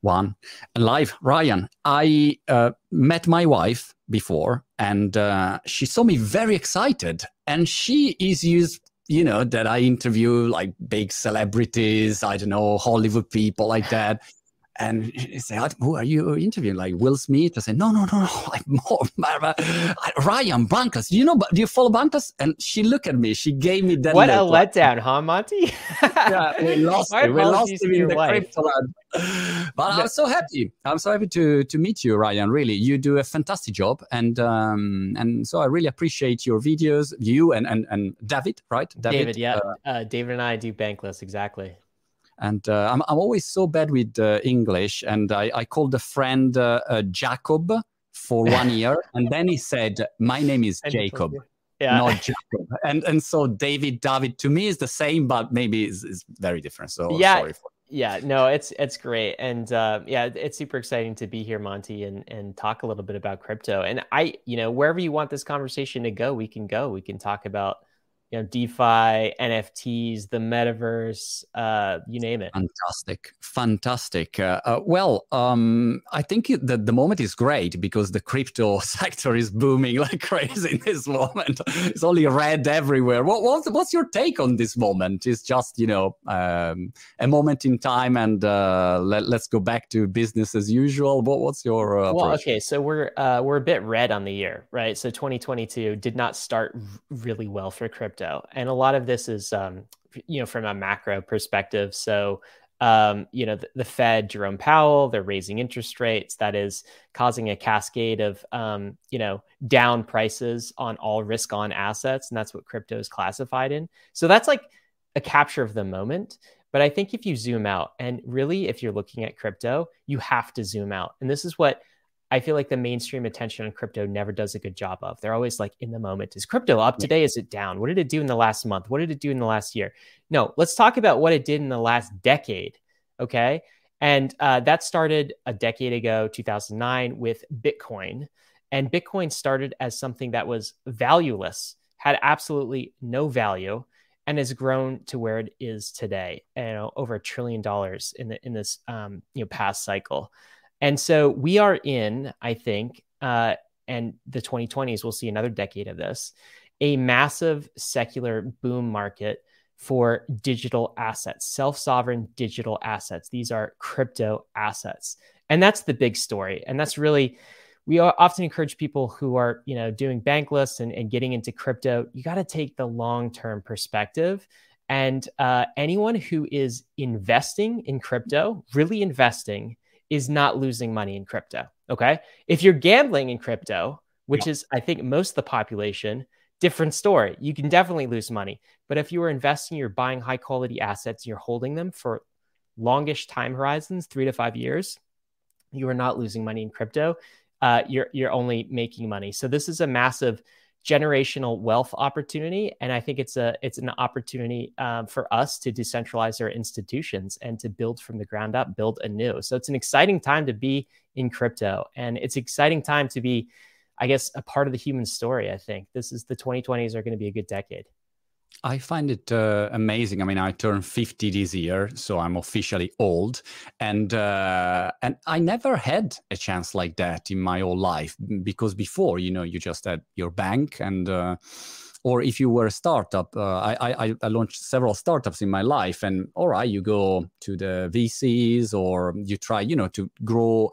one. Live ryan i uh, met my wife before and uh, she saw me very excited and she is used you know that i interview like big celebrities i don't know hollywood people like that and said, "Who are you interviewing? Like Will Smith?" I said, "No, no, no, no. Like more Ryan Bankless. You know, do you follow Bankless?" And she looked at me. She gave me that. What a letdown, huh, Monty? yeah, we lost it. We lost him in the crypto But I'm so happy. I'm so happy to to meet you, Ryan. Really, you do a fantastic job, and um, and so I really appreciate your videos. You and and and David, right? David, David yeah. Uh, uh, David and I do Bankless exactly. And uh, I'm, I'm always so bad with uh, English. And I, I called a friend uh, Jacob for one year. and then he said, My name is Jacob. Yeah. Not Jacob. And and so David, David to me is the same, but maybe is, is very different. So yeah. yeah, no, it's it's great, and uh, yeah, it's super exciting to be here, Monty, and and talk a little bit about crypto. And I, you know, wherever you want this conversation to go, we can go. We can talk about you know defi nfts the metaverse uh, you name it. Fantastic fantastic. Uh, uh, well um, i think that the moment is great because the crypto sector is booming like crazy in this moment. It's only red everywhere. What, what's, what's your take on this moment? It's just you know um, a moment in time and uh, let, us go back to business as usual. What, what's your uh, well okay so we're uh, we're a bit red on the year right? So 2022 did not start really well for crypto crypto. And a lot of this is, um, you know, from a macro perspective. So, um, you know, the, the, Fed, Jerome Powell, they're raising interest rates. That is causing a cascade of, um, you know, down prices on all risk on assets. And that's what crypto is classified in. So that's like a capture of the moment. But I think if you zoom out, and really, if you're looking at crypto, you have to zoom out. And this is what I feel like the mainstream attention on crypto never does a good job of. They're always like in the moment. Is crypto up today? Is it down? What did it do in the last month? What did it do in the last year? No, let's talk about what it did in the last decade. Okay. And uh, that started a decade ago, 2009, with Bitcoin. And Bitcoin started as something that was valueless, had absolutely no value, and has grown to where it is today. You know, over a trillion dollars in the in this um, you know past cycle. And so we are in, I think, uh, and the 2020s, we'll see another decade of this, a massive secular boom market for digital assets, self sovereign digital assets. These are crypto assets. And that's the big story. And that's really, we often encourage people who are, you know, doing bankless and, and getting into crypto, you got to take the long term perspective. And uh, anyone who is investing in crypto, really investing, is not losing money in crypto. Okay. If you're gambling in crypto, which yeah. is, I think, most of the population, different story. You can definitely lose money. But if you are investing, you're buying high quality assets, you're holding them for longish time horizons, three to five years, you are not losing money in crypto. Uh, you're you're only making money. So this is a massive generational wealth opportunity and i think it's a it's an opportunity um, for us to decentralize our institutions and to build from the ground up build anew. So it's an exciting time to be in crypto and it's exciting time to be i guess a part of the human story i think. This is the 2020s are going to be a good decade I find it uh, amazing. I mean, I turned 50 this year, so I'm officially old, and uh, and I never had a chance like that in my whole life because before, you know, you just had your bank and. Uh, or if you were a startup, uh, I, I, I launched several startups in my life, and all right, you go to the VCs or you try, you know, to grow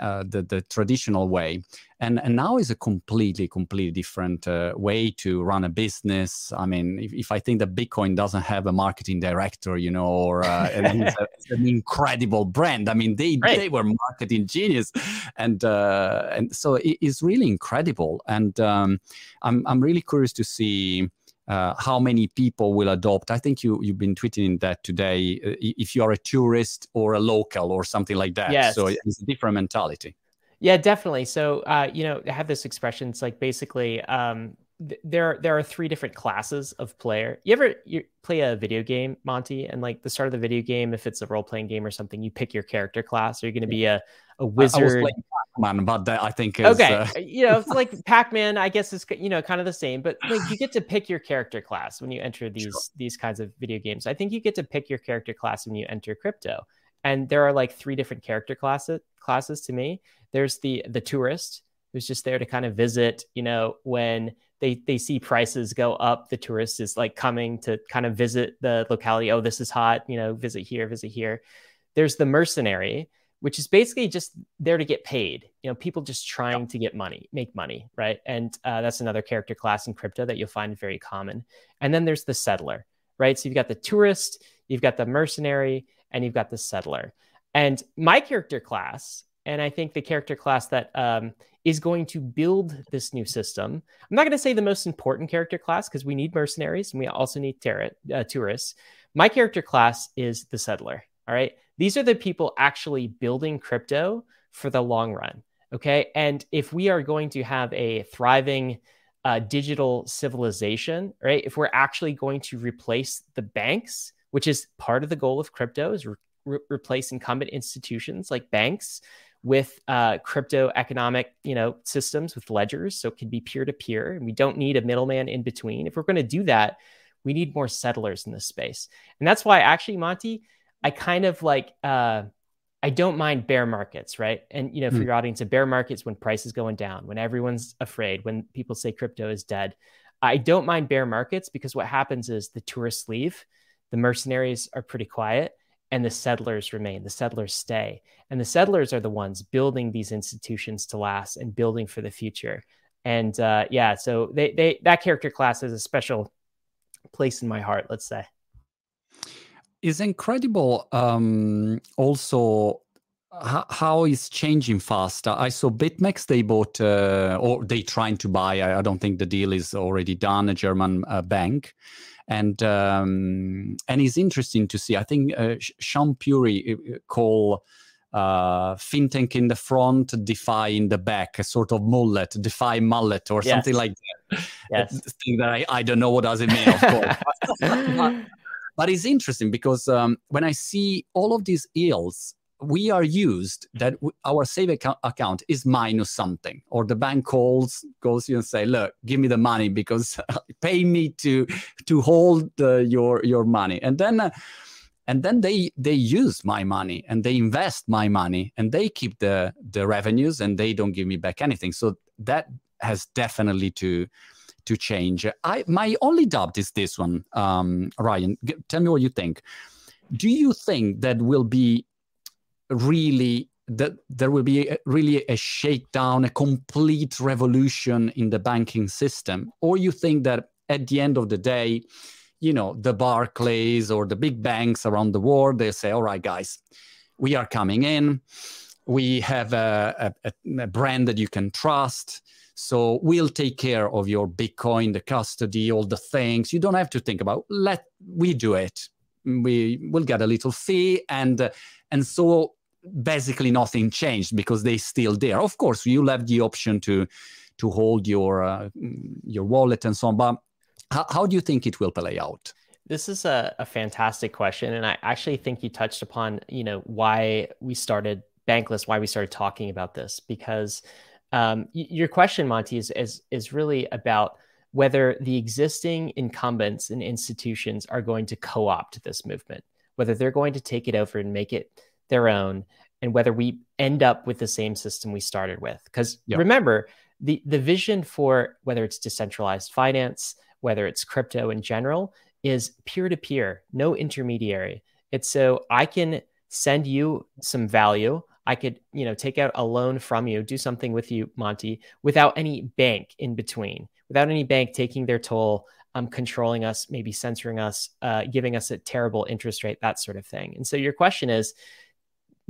uh, the the traditional way, and and now is a completely completely different uh, way to run a business. I mean, if, if, I think that Bitcoin doesn't have a marketing director, you know, or uh, it's, a, it's, an incredible brand. I mean, they right. they were marketing genius, and uh, and so it is really incredible. And um, I'm I'm really curious to see uh, how many people will adopt. I think you you've been tweeting that today. Uh, if you are a tourist or a local or something like that, yes. so it's a different mentality. Yeah, definitely. So uh, you know, I have this expression. It's like basically um, there there are three different classes of player. You ever you play a video game, Monty, and like the start of the video game, if it's a role playing game or something, you pick your character class. Are you going to be a a wizard? I was playing Pac-Man, but that I think is, okay. Uh... you know, it's like Pac-Man. I guess is you know kind of the same, but like you get to pick your character class when you enter these sure. these kinds of video games. I think you get to pick your character class when you enter crypto. and there are like three different character classes classes to me. There's the the tourist who's just there to kind of visit. You know, when they they see prices go up, the tourist is like coming to kind of visit the locality. Oh, this is hot. You know, visit here, visit here. There's the mercenary, which is basically just there to get paid. You know, people just trying yeah. to get money, make money, right? And uh, that's another character class in crypto that you'll find very common. And then there's the settler, right? So you've got the tourist, you've got the mercenary, and you've got the settler. And my character class, and I think the character class that um, is going to build this new system. I'm not going to say the most important character class because we need mercenaries and we also need ter- uh, tourists. My character class is the settler. All right. These are the people actually building crypto for the long run. Okay. And if we are going to have a thriving uh, digital civilization, right, if we're actually going to replace the banks, which is part of the goal of crypto, is re- replace incumbent institutions like banks with uh, crypto economic you know systems with ledgers so it can be peer to peer and we don't need a middleman in between if we're going to do that we need more settlers in this space and that's why actually monty i kind of like uh, i don't mind bear markets right? And you know for mm. your audience a bear markets when prices going down when everyone's afraid when people say crypto is dead. I don't mind bear markets because what happens is the tourists leave the mercenaries are pretty quiet and the settlers remain. The settlers stay. And the settlers are the ones building these institutions to last and building for the future. And uh, yeah so they, they that character class has a special place in my heart let's say is incredible um, also how is changing fast. I saw BitMEX they bought uh, or they trying to buy. I, don't think the deal is already done. A German uh, bank, and um, and it's interesting to see. I think uh, Shaan Puri uh, call uh, fintech in the front, DeFi in the back, a sort of mullet, DeFi mullet, or yes. something like that. Yes, thing that I, I don't know what does it mean, of course. but, it's interesting because um, when I see all of these yields we are used that our save account, account is minus something or the bank calls goes you and say look give me the money because pay me to to hold uh, your your money. And then uh, and then they they use my money and they invest my money and they keep the the revenues and they don't give me back anything. So that has definitely to to change i my only doubt is this one um, ryan g- tell me what you think do you think that will be really that there will be a, really a shakedown, a complete revolution in the banking system, or you think that at the end of the day, you know, the Barclays or the big banks around the world, they say, all right, guys, we are coming in. We have a, a, a brand that you can trust. So we'll take care of your Bitcoin, the custody, all the things. You don't have to think about. Let we do it. We will get a little fee, and and so basically nothing changed because they still there. Of course, you'll have the option to to hold your uh, your wallet and so on. But how, how do you think it will play out? This is a, a fantastic question, and I actually think you touched upon you know why we started Bankless, why we started talking about this because um, your question, Monty, is, is is really about whether the existing incumbents and institutions are going to co-opt this movement, whether they're going to take it over and make it their own and whether we end up with the same system we started with because yep. remember the the vision for whether it's decentralized finance whether it's crypto in general is peer to peer no intermediary it's so i can send you some value i could you know take out a loan from you do something with you monty without any bank in between without any bank taking their toll um, controlling us maybe censoring us uh, giving us a terrible interest rate that sort of thing. And so your question is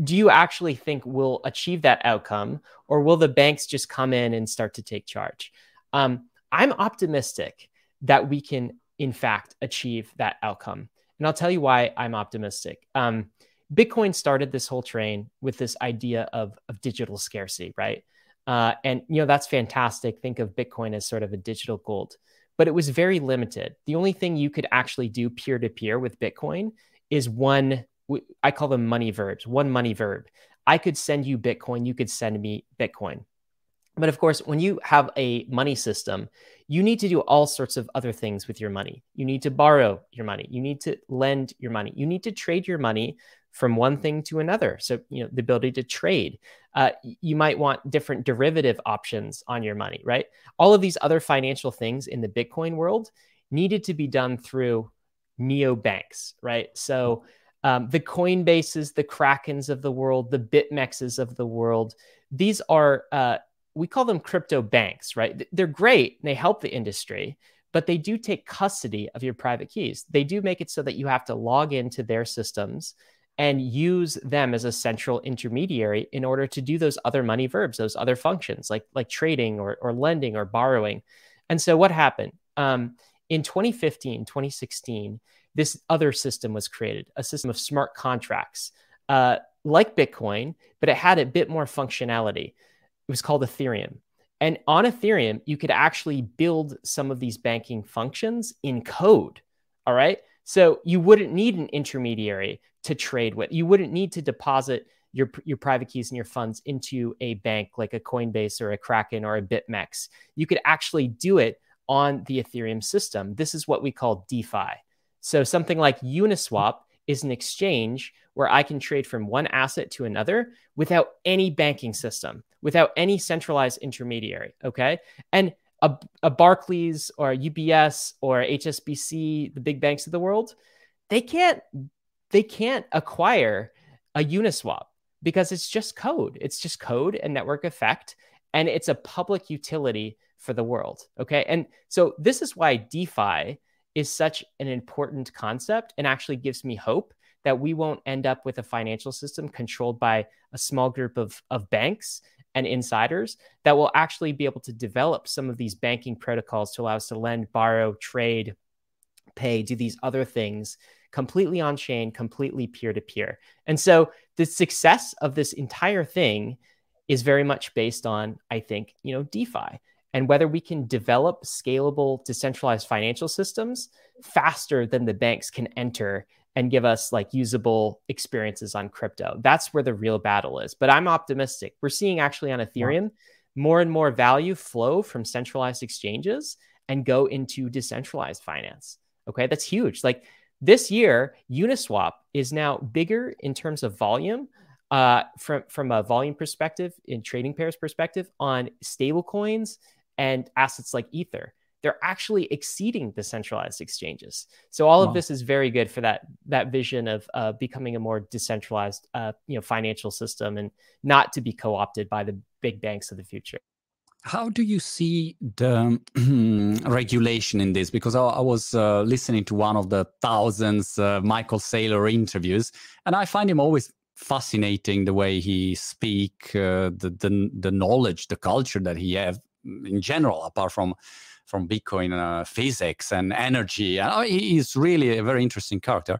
do you actually think we'll achieve that outcome or will the banks just come in and start to take charge? Um, i'm optimistic that we can in fact achieve that outcome. And i'll tell you why i'm optimistic. Um, bitcoin started this whole train with this idea of, of digital scarcity right uh, and you know that's fantastic think of bitcoin as sort of a digital gold but it was very limited the only thing you could actually do peer to peer with bitcoin is one I call them money verbs, one money verb. I could send you Bitcoin, you could send me Bitcoin. But of course, when you have a money system, you need to do all sorts of other things with your money. You need to borrow your money. You need to lend your money. You need to trade your money from one thing to another. So, you know, the ability to trade. Uh, you might want different derivative options on your money, right? All of these other financial things in the Bitcoin world needed to be done through neo banks, right? So, um, the Coinbases, the Krakens of the world, the BitMEXs of the world, these are, uh, we call them crypto banks, right? They're great they help the industry, but they do take custody of your private keys. They do make it so that you have to log into their systems and use them as a central intermediary in order to do those other money verbs, those other functions like like trading or, or lending or borrowing. And so what happened? Um, in 2015, 2016, this other system was created, a system of smart contracts uh, like Bitcoin, but it had a bit more functionality. It was called Ethereum. And on Ethereum, you could actually build some of these banking functions in code. All right. So you wouldn't need an intermediary to trade with. You wouldn't need to deposit your, your private keys and your funds into a bank like a Coinbase or a Kraken or a BitMEX. You could actually do it on the Ethereum system. This is what we call DeFi. So something like Uniswap is an exchange where I can trade from one asset to another without any banking system, without any centralized intermediary. Okay. And a, a Barclays or a UBS or HSBC, the big banks of the world, they can't they can't acquire a Uniswap because it's just code. It's just code and network effect, and it's a public utility for the world. Okay. And so this is why DeFi is such an important concept and actually gives me hope that we won't end up with a financial system controlled by a small group of, of banks and insiders that will actually be able to develop some of these banking protocols to allow us to lend, borrow, trade, pay, do these other things completely on chain, completely peer to peer. And so the success of this entire thing is very much based on, I think, you know, DeFi and whether we can develop scalable decentralized financial systems faster than the banks can enter and give us like usable experiences on crypto. That's where the real battle is. But I'm optimistic. We're seeing actually on Ethereum more and more value flow from centralized exchanges and go into decentralized finance. Okay, that's huge. Like this year, Uniswap is now bigger in terms of volume uh, from from a volume perspective, in trading pairs perspective, on stablecoins and assets like Ether they're actually exceeding the centralized exchanges. So all wow. of this is very good for that that vision of uh, becoming a more decentralized, uh, you know, financial system and not to be co-opted by the big banks of the future. How do you see the regulation in this? Because I, I was uh, listening to one of the thousands uh, Michael Saylor interviews, and I find him always fascinating the way he speak, uh, the, the the knowledge, the culture that he have in general, apart from from Bitcoin uh, physics and energy. Uh, he's really a very interesting character.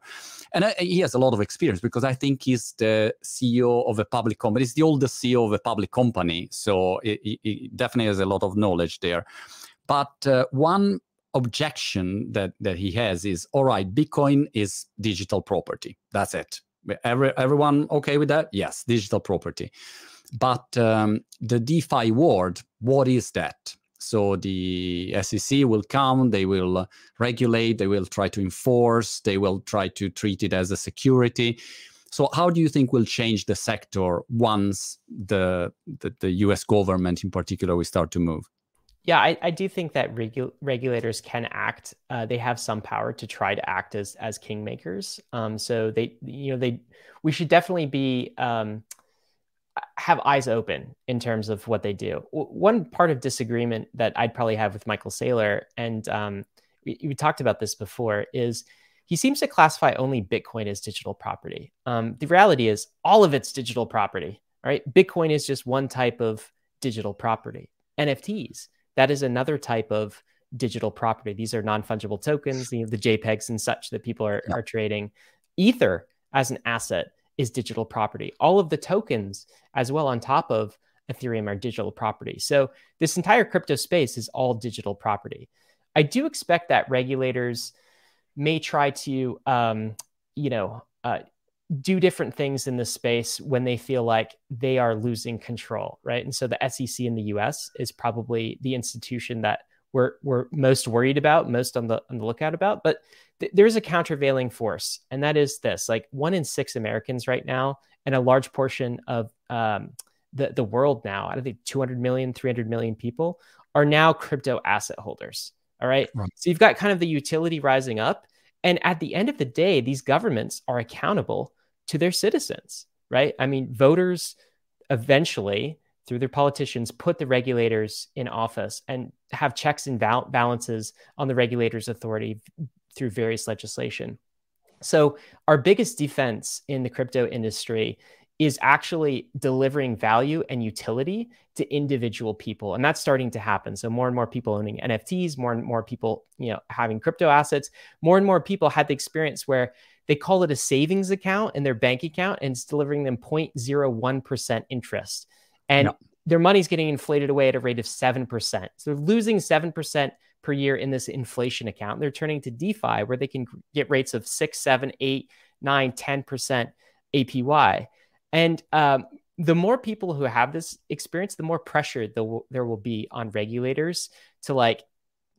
And uh, he has a lot of experience because I think he's the CEO of a public company. He's the oldest CEO of a public company. So he, he definitely has a lot of knowledge there. But uh, one objection that, that he has is all right, Bitcoin is digital property. That's it. Every, everyone okay with that? Yes, digital property. But um, the DeFi world, what is that? So the SEC will come, they will uh, regulate, they will try to enforce, they will try to treat it as a security. So how do you think will change the sector once the, the, the US government in particular will start to move? Yeah, I, I do think that regu- regulators can act. Uh, they have some power to try to act as as kingmakers. Um, so they, you know, they we should definitely be um, have eyes open in terms of what they do. One part of disagreement that I'd probably have with Michael Saylor, and um, we, we, talked about this before, is he seems to classify only Bitcoin as digital property. Um, the reality is, all of it's digital property. Right? Bitcoin is just one type of digital property. NFTs, that is another type of digital property. These are non fungible tokens, you know, the JPEGs and such that people are, yeah. are trading. Ether as an asset is digital property. All of the tokens as well on top of Ethereum are digital property. So this entire crypto space is all digital property. I do expect that regulators may try to, um, you know, uh, do different things in this space when they feel like they are losing control, right? And so the SEC in the US is probably the institution that we're we're most worried about, most on the on the lookout about. But th- there's a countervailing force, and that is this: like one in six Americans right now, and a large portion of um, the the world now, I don't think 200 million, 300 million people are now crypto asset holders. All right. right. So you've got kind of the utility rising up. And at the end of the day, these governments are accountable to their citizens, right? I mean, voters eventually, through their politicians, put the regulators in office and have checks and balances on the regulators' authority through various legislation. So, our biggest defense in the crypto industry is actually delivering value and utility to individual people and that's starting to happen so more and more people owning nfts more and more people you know having crypto assets more and more people had the experience where they call it a savings account in their bank account and it's delivering them 0.01% interest and their money's getting inflated away at a rate of 7% so they're losing 7% per year in this inflation account. They're turning to defi where they can get rates of 6 7 8 9 10% apy and um, the more people who have this experience, the more pressure the, there will be on regulators to like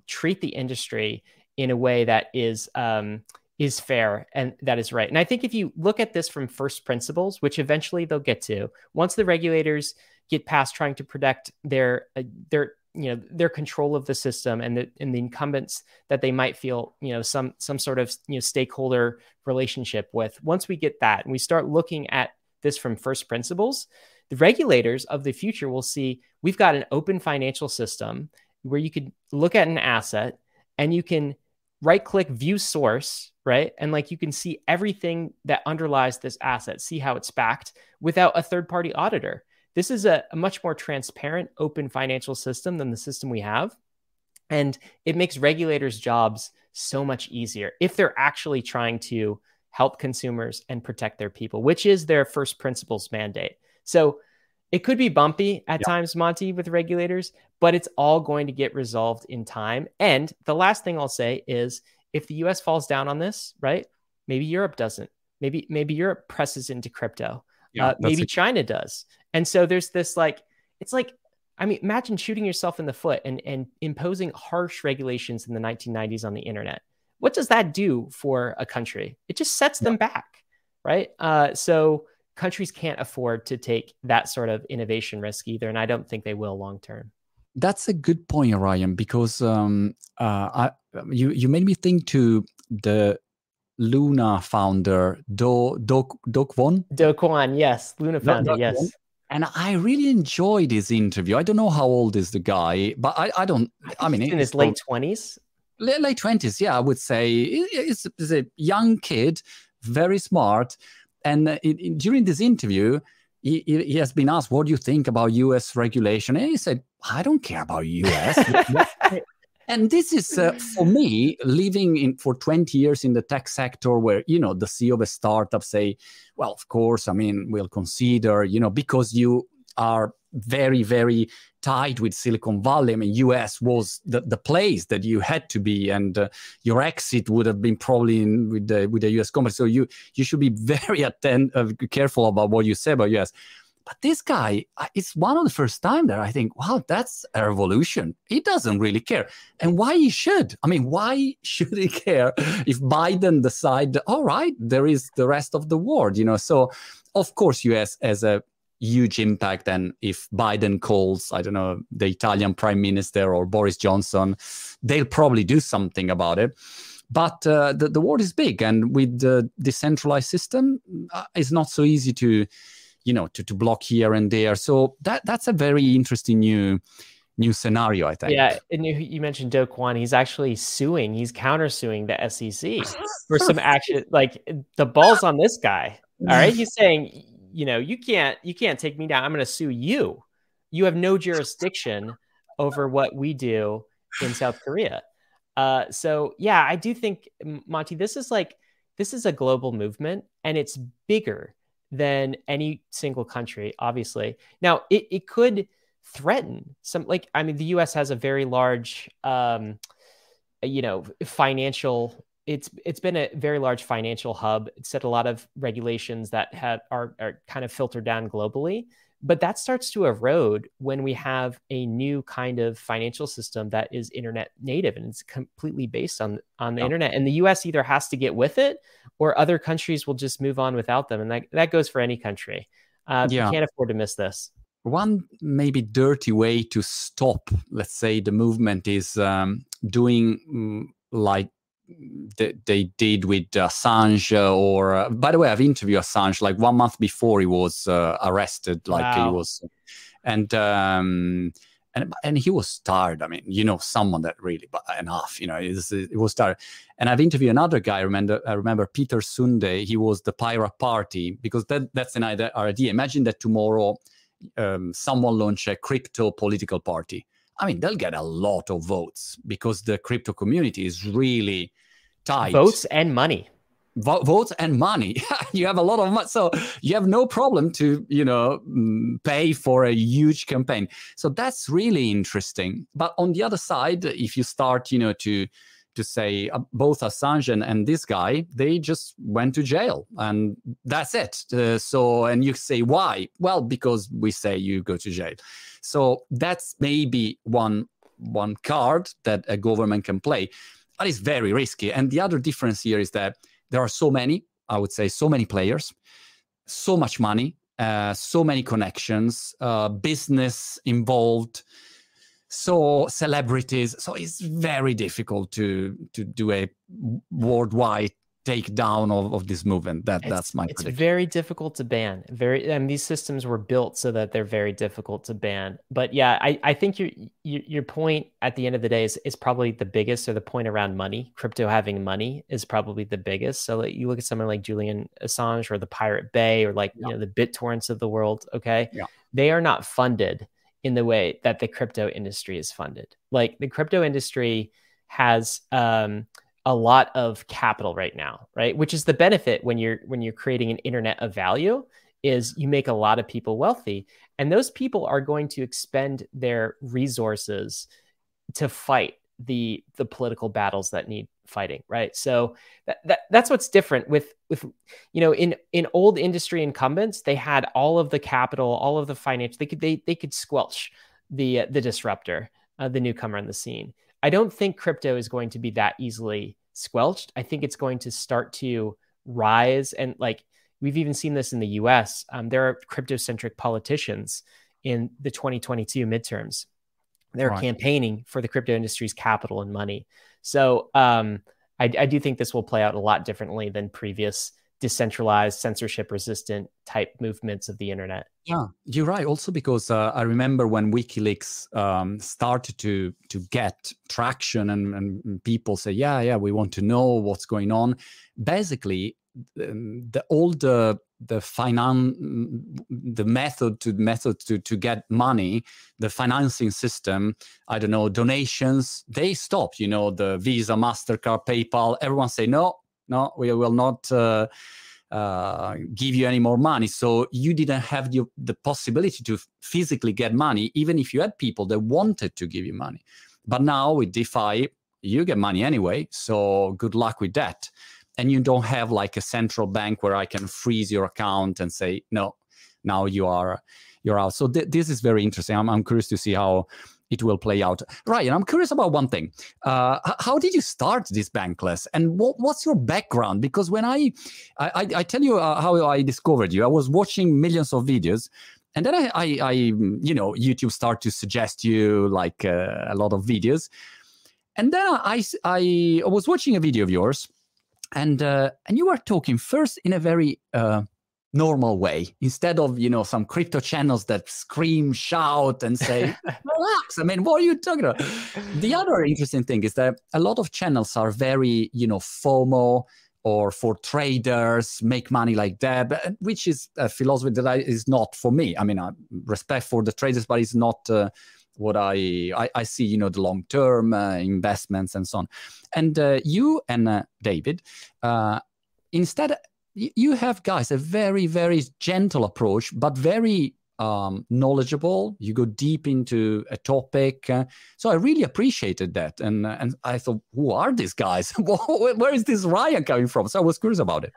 treat the industry in a way that is um, is fair and that is right. And I think if you look at this from first principles, which eventually they'll get to, once the regulators get past trying to protect their uh, their you know their control of the system and the and the incumbents that they might feel you know some some sort of you know stakeholder relationship with once we get that and we start looking at this from first principles, the regulators of the future will see we've got an open financial system where you could look at an asset and you can right click view source, right? And like you can see everything that underlies this asset, see how it's backed without a third party auditor. This is a, a, much more transparent, open financial system than the system we have. And it makes regulators' jobs so much easier if they're actually trying to help consumers and protect their people, which is their first principles mandate. So it could be bumpy at times, Monty, with regulators, but it's all going to get resolved in time. And the last thing I'll say is if the US falls down on this, right? Maybe Europe doesn't. Maybe maybe Europe presses into crypto. Yeah, uh, maybe China does. And so there's this like it's like I mean imagine shooting yourself in the foot and and imposing harsh regulations in the 1990s on the internet what does that do for a country? It just sets them back, right? Uh, so countries can't afford to take that sort of innovation risk either, and I don't think they will long term. That's a good point, Ryan, because um, uh, I, you you made me think to the Luna founder Do Do Do Kwon. Do Kwon, yes, Luna founder, Do, yes. And I really enjoyed his interview. I don't know how old is the guy, but I, I don't. I, I mean, in his late twenties late twenties. Yeah, I would say he's, a young kid, very smart. And uh, during this interview, he, he, has been asked, "What do you think about U.S. regulation?" And he said, "I don't care about U.S." and this is uh, for me living in for 20 years in the tech sector where you know the ceo of a startup say well of course i mean we'll consider you know because you are very very tied with Silicon Valley. I mean, US was the, the place that you had to be, and uh, your exit would have been probably in, with the with the US company. So you you should be very attent, uh, careful about what you say about US. But this guy, it's one of the first time that I think, wow, that's a revolution. He doesn't really care, and why he should? I mean, why should he care if Biden decide, all right, there is the rest of the world, you know? So, of course, US as a huge impact and if biden calls i don't know the italian prime minister or boris johnson they'll probably do something about it. But uh, the, the world is big and with the decentralized system uh, it's not so easy to you know to, to block here and there. So that that's a very interesting new new scenario i think. Yeah and you, you mentioned do kwon. He's actually suing he's countersuing the sec for some action like the balls on this guy. All right? He's saying you know, you can't you can't take me down. I'm going to sue you. You have no jurisdiction over what we do in South Korea. Uh, so yeah, I do think Monty, this is like this is a global movement, and it's bigger than any single country. Obviously, now it it could threaten some. Like I mean, the U.S. has a very large, um, you know, financial it's it's been a very large financial hub. It set a lot of regulations that have are, are kind of filtered down globally. But that starts to erode when we have a new kind of financial system that is internet native and it's completely based on on the yeah. internet. And the US either has to get with it or other countries will just move on without them. And that, that goes for any country. Uh, yeah. You can't afford to miss this. One maybe dirty way to stop, let's say, the movement is um, doing mm, like they did with Assange or uh, by the way I've interviewed Assange like one month before he was uh, arrested like wow. he was and um and and he was tired. I mean you know someone that really but enough you know it was, it was tired. And I've interviewed another guy I remember I remember Peter Sunde. He was the pirate party because that that's an idea. Imagine that tomorrow um, someone launch a crypto political party I mean, they'll get a lot of votes because the crypto community is really tight. Votes and money. Vo- votes and money. you have a lot of money, so you have no problem to you know mm, pay for a huge campaign. So that's really interesting. But on the other side, if you start, you know, to to say uh, both Assange and, and, this guy, they just went to jail and that's it. Uh, so, and you say, why? Well, because we say you go to jail. So that's maybe one one card that a government can play, but it's very risky. And the other difference here is that there are so many, I would say, so many players, so much money, uh, so many connections, uh, business involved so celebrities so it's very difficult to to do a worldwide takedown of, of this movement. That it's, that's my it's very difficult to ban. Very and these systems were built so that they're very difficult to ban. But yeah i i think your your point at the end of the day is, is probably the biggest or the point around money. Crypto having money is probably the biggest. So you look at someone like julian assange or the pirate bay or like yeah. you know the BitTorrents of the world okay? Yeah. they are not funded in the way that the crypto industry is funded. Like the crypto industry has um, a lot of capital right now, right? Which is the benefit when you're when you're creating an internet of value is you make a lot of people wealthy and those people are going to expend their resources to fight the the political battles that need fighting right so that, that that's what's different with with you know in in old industry incumbents they had all of the capital all of the finance they could they they could squelch the uh, the disruptor uh, the newcomer on the scene i don't think crypto is going to be that easily squelched i think it's going to start to rise and like we've even seen this in the us um, there are crypto centric politicians in the 2022 midterms they're right. campaigning for the crypto industry's capital and money. So um, I, I, do think this will play out a lot differently than previous decentralized, censorship resistant type movements of the internet. Yeah, you're right. Also, because uh, I remember when WikiLeaks um, started to to get traction and, and people say, yeah, yeah, we want to know what's going on. Basically, um, the all the the finance the method to method to to get money the financing system i don't know donations they stopped you know the visa mastercard paypal everyone say no no we will not uh, uh, give you any more money. So you didn't have the, the possibility to physically get money even if you had people that wanted to give you money. But now with defi you get money anyway so good luck with that and you don't have like a central bank where I can freeze your account and say no, now you are you're out. So th- this is very interesting. I'm, I'm curious to see how it will play out. Ryan, I'm curious about one thing. Uh, how did you start this bankless, and what, what's your background? Because when I I, I tell you uh, how I discovered you, I was watching millions of videos. And then I, I, I you know, YouTube start to suggest you like uh, a lot of videos. And then I, I, I was watching a video of yours, and uh, and you were talking first in a very uh, normal way instead of you know some crypto channels that scream shout and say relax. I mean what are you talking about? The other interesting thing is that a lot of channels are very you know fomo or for traders make money like that uh, which is a philosophy that is not for me. I mean i respect for the traders but it's not uh, what I, I, I see, you know, the long term uh, investments and so on. And uh, you and uh, David, uh, instead, you have guys a very very gentle approach, but very um, knowledgeable. You go deep into a topic. Uh, so I really appreciated that, and uh, and I thought, who are these guys? Where is this Ryan coming from? So I was curious about it.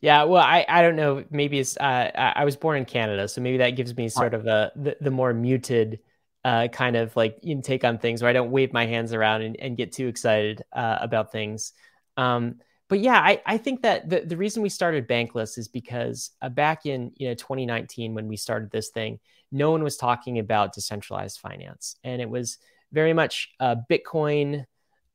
Yeah, well, I, I don't know. Maybe it's uh, I was born in Canada, so maybe that gives me sort of a the, the more muted uh, kind of like intake on things where I don't wave my hands around and, and get too excited uh, about things. Um, but yeah, I, I think that the, the reason we started Bankless is because uh, back in you know 2019 when we started this thing, no one was talking about decentralized finance, and it was very much uh, Bitcoin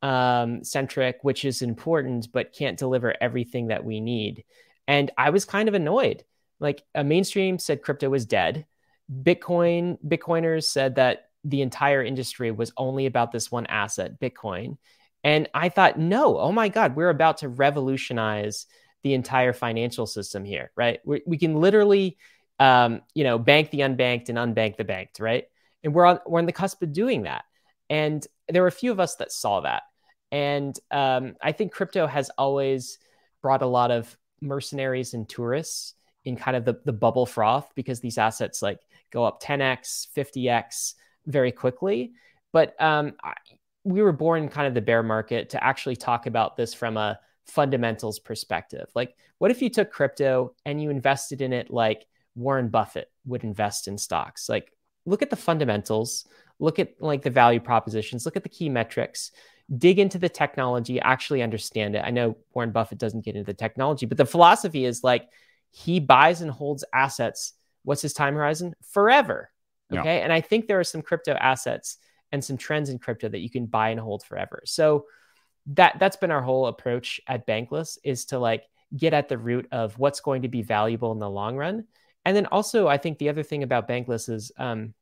um, centric, which is important but can't deliver everything that we need. And I was kind of annoyed. Like a mainstream said crypto was dead. Bitcoin, Bitcoiners said that the entire industry was only about this one asset, Bitcoin. And I thought, no, oh my God, we're about to revolutionize the entire financial system here, right? We, we can literally, um, you know, bank the unbanked and unbank the banked, right? And we're on, we're on the cusp of doing that. And there were a few of us that saw that. And um, I think crypto has always brought a lot of mercenaries and tourists in kind of the, the bubble froth because these assets like go up 10x 50x very quickly but um, I, we were born kind of the bear market to actually talk about this from a fundamentals perspective like what if you took crypto and you invested in it like warren buffett would invest in stocks like look at the fundamentals look at like the value propositions look at the key metrics dig into the technology, actually understand it. I know Warren Buffett doesn't get into the technology, but the philosophy is like he buys and holds assets. What's his time horizon? Forever. Okay. Yeah. And I think there are some crypto assets and some trends in crypto that you can buy and hold forever. So that that's been our whole approach at Bankless is to like get at the root of what's going to be valuable in the long run. And then also, I think the other thing about Bankless is um,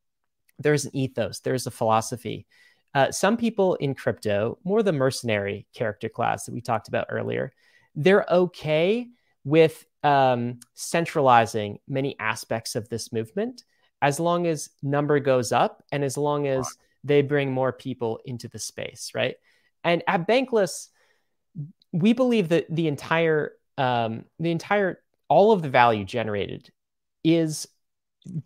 there's an ethos, there's a philosophy. Uh, some people in crypto, more the mercenary character class that we talked about earlier, they're okay with um, centralizing many aspects of this movement as long as number goes up and as long as they bring more people into the space, right? And at Bankless, we believe that the entire um, the entire all of the value generated is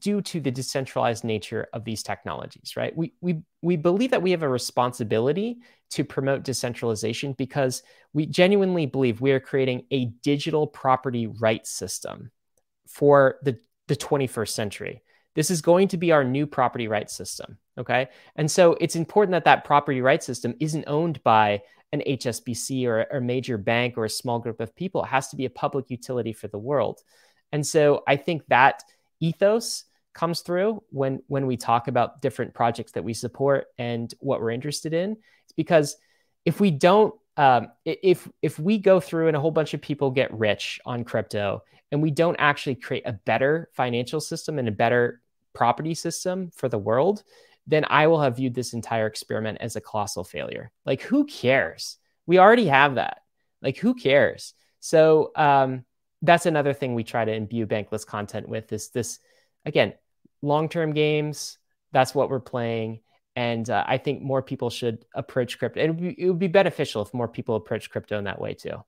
due to the decentralized nature of these technologies, right? We, we, we believe that we have a responsibility to promote decentralization because we genuinely believe we are creating a digital property rights system for the, the 21st century. This is going to be our new property rights system, okay? And so it's important that that property rights system isn't owned by an HSBC or a major bank or a small group of people. It has to be a public utility for the world. And so I think that – ethos comes through when when we talk about different projects that we support and what we're interested in. It's because if we don't um, if if we go through and a whole bunch of people get rich on crypto and we don't actually create a better financial system and a better property system for the world, then I will have viewed this entire experiment as a colossal failure. Like, who cares? We already have that. Like, who cares? So, um, that's another thing we try to imbue bankless content with is this again long-term games that's what we're playing. And uh, i think more people should approach crypto and it would be beneficial if more people approach crypto in that way too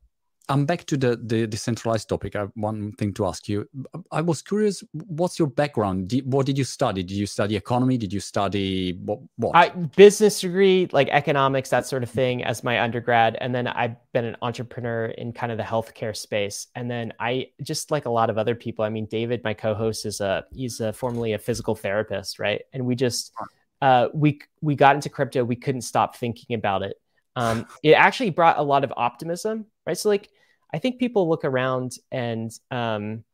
I'm back to the, the decentralized topic. I have one thing to ask you. I was curious, what's your background? what did you study? Did you study economy? Did you study what? what? I, business degree, like economics, that sort of thing, as my undergrad. And then I've been an entrepreneur in kind of the healthcare space. And then I just like a lot of other people. I mean, David, my co-host, is a he's a, formerly a physical therapist, right? And we just uh, we we got into crypto. We couldn't stop thinking about it. Um, it actually brought a lot of optimism, right? So like I think people look around and, um,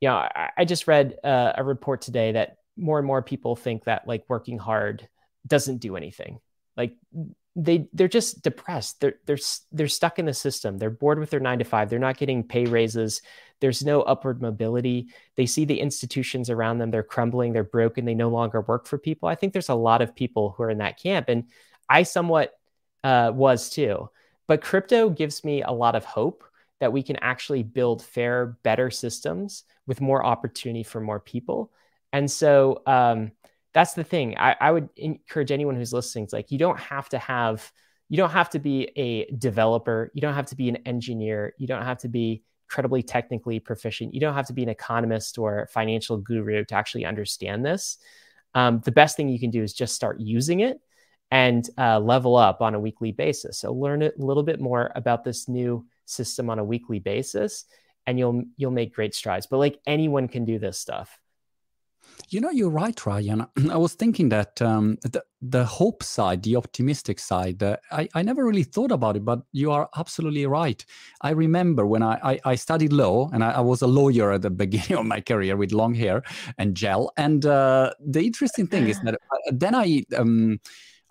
you know, I, I just read uh, a report today that more and more people think that like working hard doesn't do anything. Like they they're just depressed. They're they're they're stuck in the system. They're bored with their nine to five. They're not getting pay raises. There's no upward mobility. They see the institutions around them. They're crumbling. They're broken. They no longer work for people. I think there's a lot of people who are in that camp, and I somewhat uh, was too. But crypto gives me a lot of hope that we can actually build fair, better systems with more opportunity for more people. And so um, that's the thing. I, I would encourage anyone who's listening. It's like you don't have to have, you don't have to be a developer. You don't have to be an engineer. You don't have to be incredibly technically proficient. You don't have to be an economist or financial guru to actually understand this. Um, the best thing you can do is just start using it and uh, level up on a weekly basis. So learn a little bit more about this new system on a weekly basis, and you'll you'll make great strides. But like anyone can do this stuff. You know, you're right, Ryan. I was thinking that um, the, the hope side, the optimistic side, uh, I, I never really thought about it, but you are absolutely right. I remember when I, I, I studied law and I, I, was a lawyer at the beginning of my career with long hair and gel. And uh, the interesting thing is that uh, then I, um,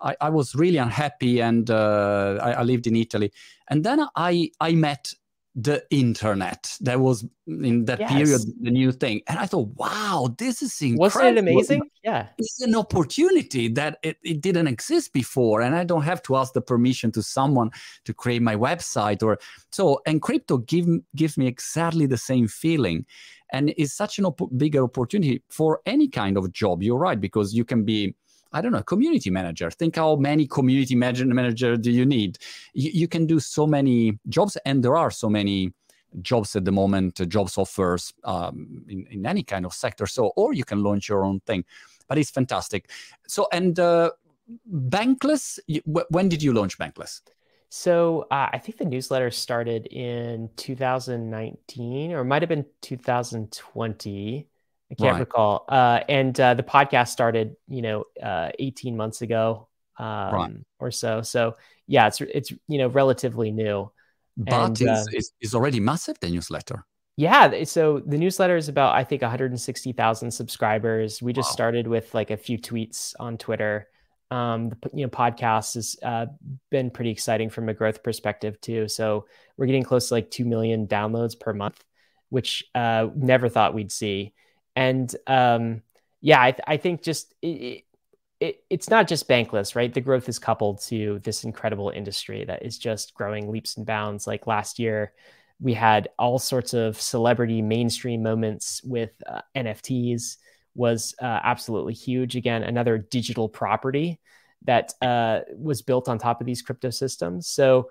I, I, was really unhappy and uh, I, I lived in Italy. And then I, I met the internet. That was in that yes. period the new thing, and I thought, wow, this is incredible. Wasn't it amazing? Yeah, it's an opportunity that it, it didn't exist before, and I don't have to ask the permission to someone to create my website or so. And crypto give, gives me exactly the same feeling, and it's such an op- bigger opportunity for any kind of job. You're right because you can be I don't know, community manager. Think how many community manager, do you need? You, you, can do so many jobs, and there are so many jobs at the moment, uh, jobs offers um, in, in any kind of sector. So, or you can launch your own thing, but it's fantastic. So, and uh, Bankless, when did you launch Bankless? So uh, I think the newsletter started in 2019, or might have been 2020. I can't right. recall. Uh, and uh, the podcast started, you know, uh, 18 months ago um, right. or so. So yeah, it's it's you know relatively new. But and, it's, uh, it's already massive. The newsletter. Yeah, so the newsletter is about I think 160,000 subscribers. We just wow. started with like a few tweets on Twitter. Um, the you know podcast has uh, been pretty exciting from a growth perspective too. So we're getting close to like two million downloads per month, which uh, never thought we'd see. And um, yeah, I, th- I, think just it, it, it's not just bankless, right? The growth is coupled to this incredible industry that is just growing leaps and bounds. Like last year, we had all sorts of celebrity mainstream moments with uh, NFTs was uh, absolutely huge. Again, another digital property that uh, was built on top of these crypto systems. So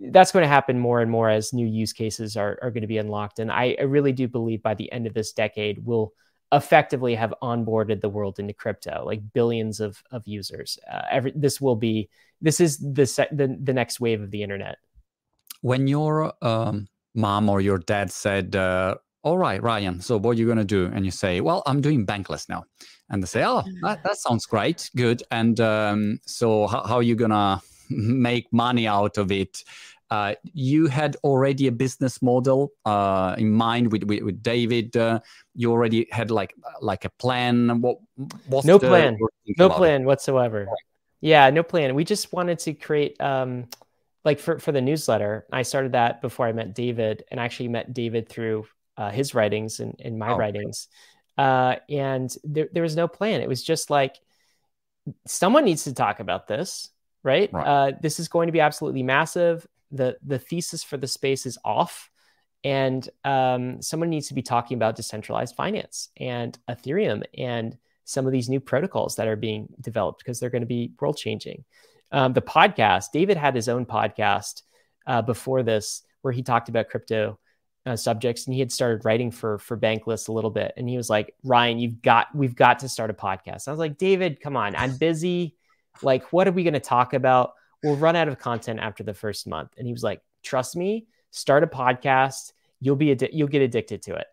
that's going to happen more and more as new use cases are, are going to be unlocked. And I, I really do believe by the end of this decade, we'll effectively have onboarded the world into crypto, like billions of, of users. Uh, every, this will be, this is the, se- the, the next wave of the internet. When your um, mom or your dad said, uh, all right, Ryan, so what are you going to do? And you say, well, I'm doing bankless now. And they say, oh, that, that sounds great. Good. And um, so how, how are you going to make money out of it? Uh, you had already a business model uh, in mind with with, with David. Uh, you already had like like a plan. What no plan, no plan it? whatsoever. Right. Yeah, no plan. We just wanted to create um, like for for the newsletter. I started that before I met David, and actually met David through uh, his writings and, and my oh, writings. Uh, and there there was no plan. It was just like someone needs to talk about this right? right. Uh, this is going to be absolutely massive the the thesis for the space is off and um, someone needs to be talking about decentralized finance and ethereum and some of these new protocols that are being developed because they're going to be world changing. Um, the podcast david had his own podcast uh, before this where he talked about crypto uh, subjects and he had started writing for for bankless a little bit and he was like ryan you've got we've got to start a podcast. I was like david come on i'm busy. Like what are we going to talk about we'll run out of content after the first month. And he was like, trust me, start a podcast. You'll be, addi- you'll get addicted to it.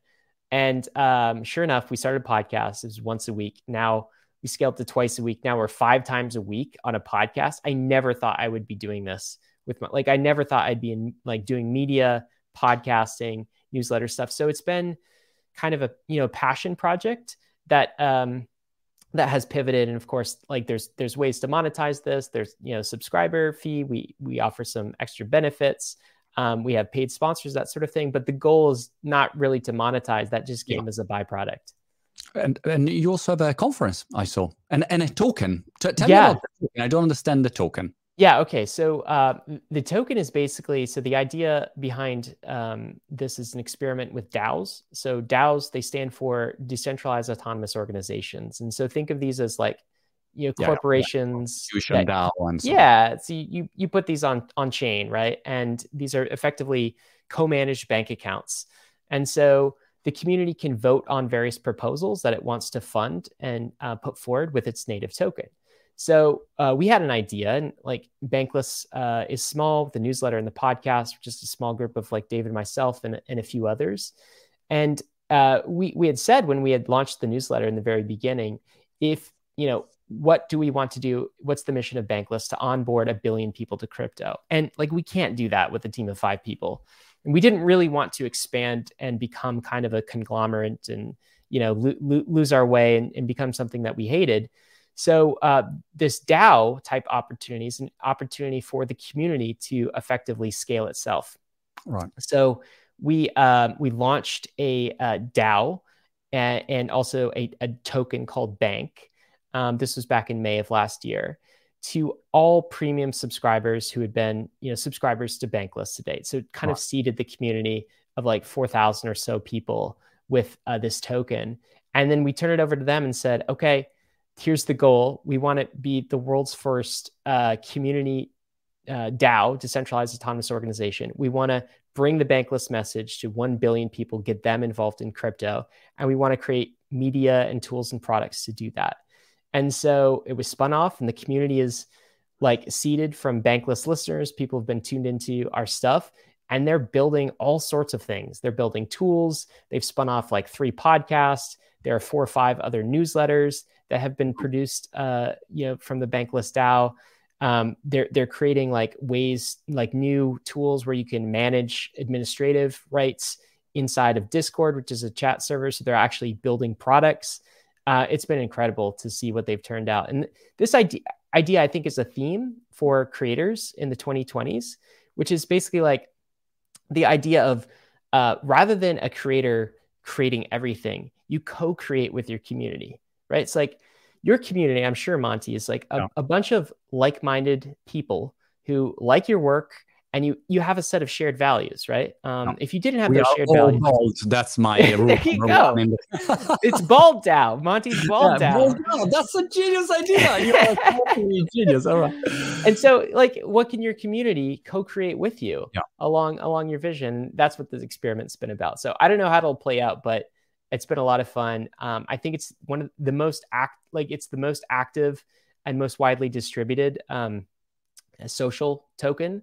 And um, sure enough, we started a podcast. It was once a week. Now we scaled to twice a week. Now we're five times a week on a podcast. I never thought I would be doing this with my, like, I never thought I'd be in like doing media, podcasting, newsletter stuff. So it's been kind of a, you know, passion project that, um, that has pivoted. And of course like there's there's ways to monetize this. There's you know subscriber fee. We we offer some extra benefits. Um, we have paid sponsors that sort of thing. But the goal is not really to monetize. That just came yeah. as a byproduct. And and you also have a conference i saw. And and a token. T- tell yeah. me about the token. i don't understand the token yeah. Okay. So uh, the token is basically so the idea behind um, this is an experiment with DAOs. So DAOs they stand for decentralized autonomous organizations, and so think of these as like you know yeah, corporations. Yeah. That, DAO so yeah. So you, you you put these on on chain, right? And these are effectively co-managed bank accounts. And so the community can vote on various proposals that it wants to fund and uh, put forward with its native token. So uh, we had an idea, and like Bankless uh, is small, the newsletter and the podcast, just a small group of like David, myself, and, and a few others. And uh, we we had said when we had launched the newsletter in the very beginning, if you know what do we want to do? What's the mission of Bankless to onboard a billion people to crypto? And like we can't do that with a team of five people. And we didn't really want to expand and become kind of a conglomerate and you know lo- lo- lose our way and, and, become something that we hated. So uh, this DAO type opportunity is an opportunity for the community to effectively scale itself. Right. So we um, we launched a, a DAO and, and also a, a, token called Bank. Um, this was back in May of last year to all premium subscribers who had been you know subscribers to Bankless to date. So it kind wow. of seeded the community of like four thousand or so people with uh, this token, and then we turned it over to them and said, okay. Here's the goal. We want to be the world's first uh, community uh, DAO, decentralized autonomous organization. We want to bring the bankless message to 1 billion people, get them involved in crypto. And we want to create media and tools and products to do that. And so it was spun off, and the community is like seeded from bankless listeners. People have been tuned into our stuff, and they're building all sorts of things. They're building tools. They've spun off like three podcasts. There are four or five other newsletters that have been produced, uh, you know, from the Bankless DAO um, they're they're creating like ways like new tools where you can manage administrative rights inside of discord which is a chat server so they're actually building products. Uh, it's been incredible to see what they've turned out. And this idea idea i think is a theme for creators in the 2020s which is basically like the idea of uh, rather than a creator creating everything you co-create with your community right it's like your community, I'm sure, Monty, is like a, yeah. a bunch of like minded people who like your work and you you have a set of shared values, right? Um, no. If you didn't have we those shared values, bald. that's my rule. there you go. it's bald DAO. Monty's bald yeah. Bald That's a genius idea. You are totally genius. All right. And so, like, what can your community co-create with you yeah. along along your vision? That's what this experiment's been about. So I don't know how it'll play out, but it's been a lot of fun. Um, I think it's one of the most act like it's the most active and most widely distributed um, social token.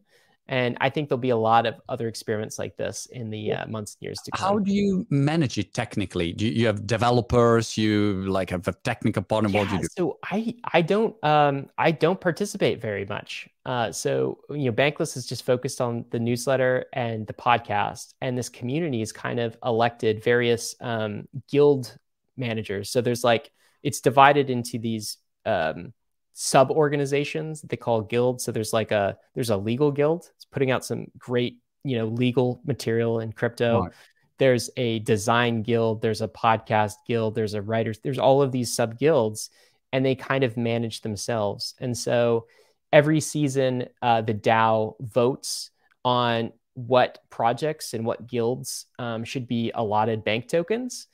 And I think there'll be a lot of other experiments like this in the uh, months and years to come. How do you manage it technically? Do you, you have developers? You like have a technical partner? Yeah, what do you do? So I I don't um I don't participate very much. Uh, so you know, Bankless is just focused on the newsletter and the podcast, and this community is kind of elected various um, guild managers. So there's like it's divided into these um, sub organizations they call guilds. So there's like a there's a legal guild. It's putting out some great you know legal material in crypto. Right. There's a design guild. There's a podcast guild. There's a writers. There's all of these sub guilds, and they kind of manage themselves. And so every season, uh, the DAO votes on what projects and what guilds um, should be allotted bank tokens.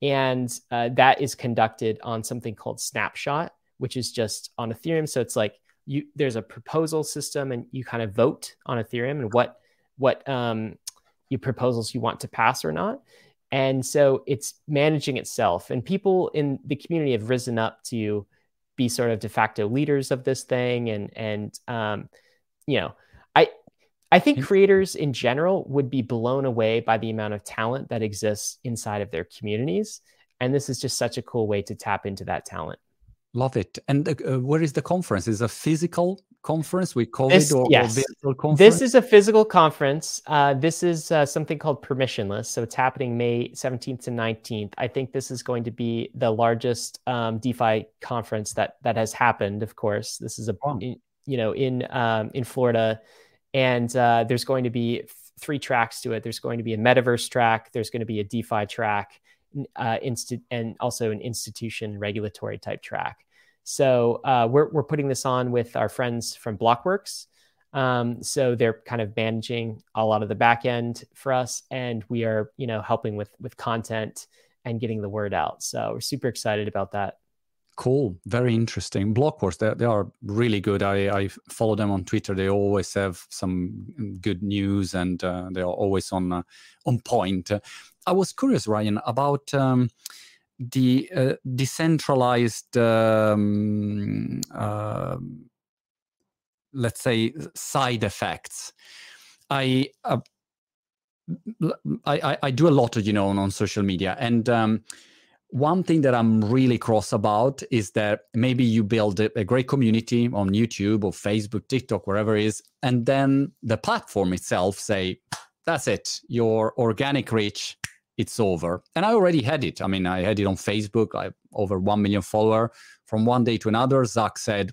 And uh, that is conducted on something called Snapshot, which is just on Ethereum. So it's like you there's a proposal system, and you kind of vote on Ethereum and what what um, your proposals you want to pass or not. And so it's managing itself. And people in the community have risen up to be sort of de facto leaders of this thing. And and um, you know, I I think creators in general would be blown away by the amount of talent that exists inside of their communities. And this is just such a cool way to tap into that talent. Love it. And uh, uh, where is the conference? Is a physical conference with COVID this, or, yes. or virtual conference? This is a physical conference. Uh, this is uh, something called Permissionless. So it's happening May 17th to 19th. I think this is going to be the largest um, DeFi conference that that has happened. Of course, this is a oh. you know in um, in Florida, and uh, there's going to be three tracks to it. There's going to be a metaverse track. There's going to be a DeFi track uh, insti- and also an institution regulatory type track. So uh, we're, we're putting this on with our friends from Blockworks. Um, so they're kind of managing a lot of the back end for us, and we are, you know, helping with with content and getting the word out. So we're super excited about that. Cool, very interesting. Blockworks, they, they are really good. I, I follow them on Twitter. They always have some good news, and uh, they are always on uh, on point. I was curious, Ryan, about um, the uh, decentralized, um, uh, let's say, side effects. I, uh, I, I do a lot, of you know, on, on social media, and um, one thing that I'm really cross about is that maybe you build a, great community on YouTube or Facebook, TikTok, wherever it is, and then the platform itself say, "That's it, your organic reach, it's over." And I already had it. I mean, I had it on Facebook. I over one million follower. From one day to another, Zuck said,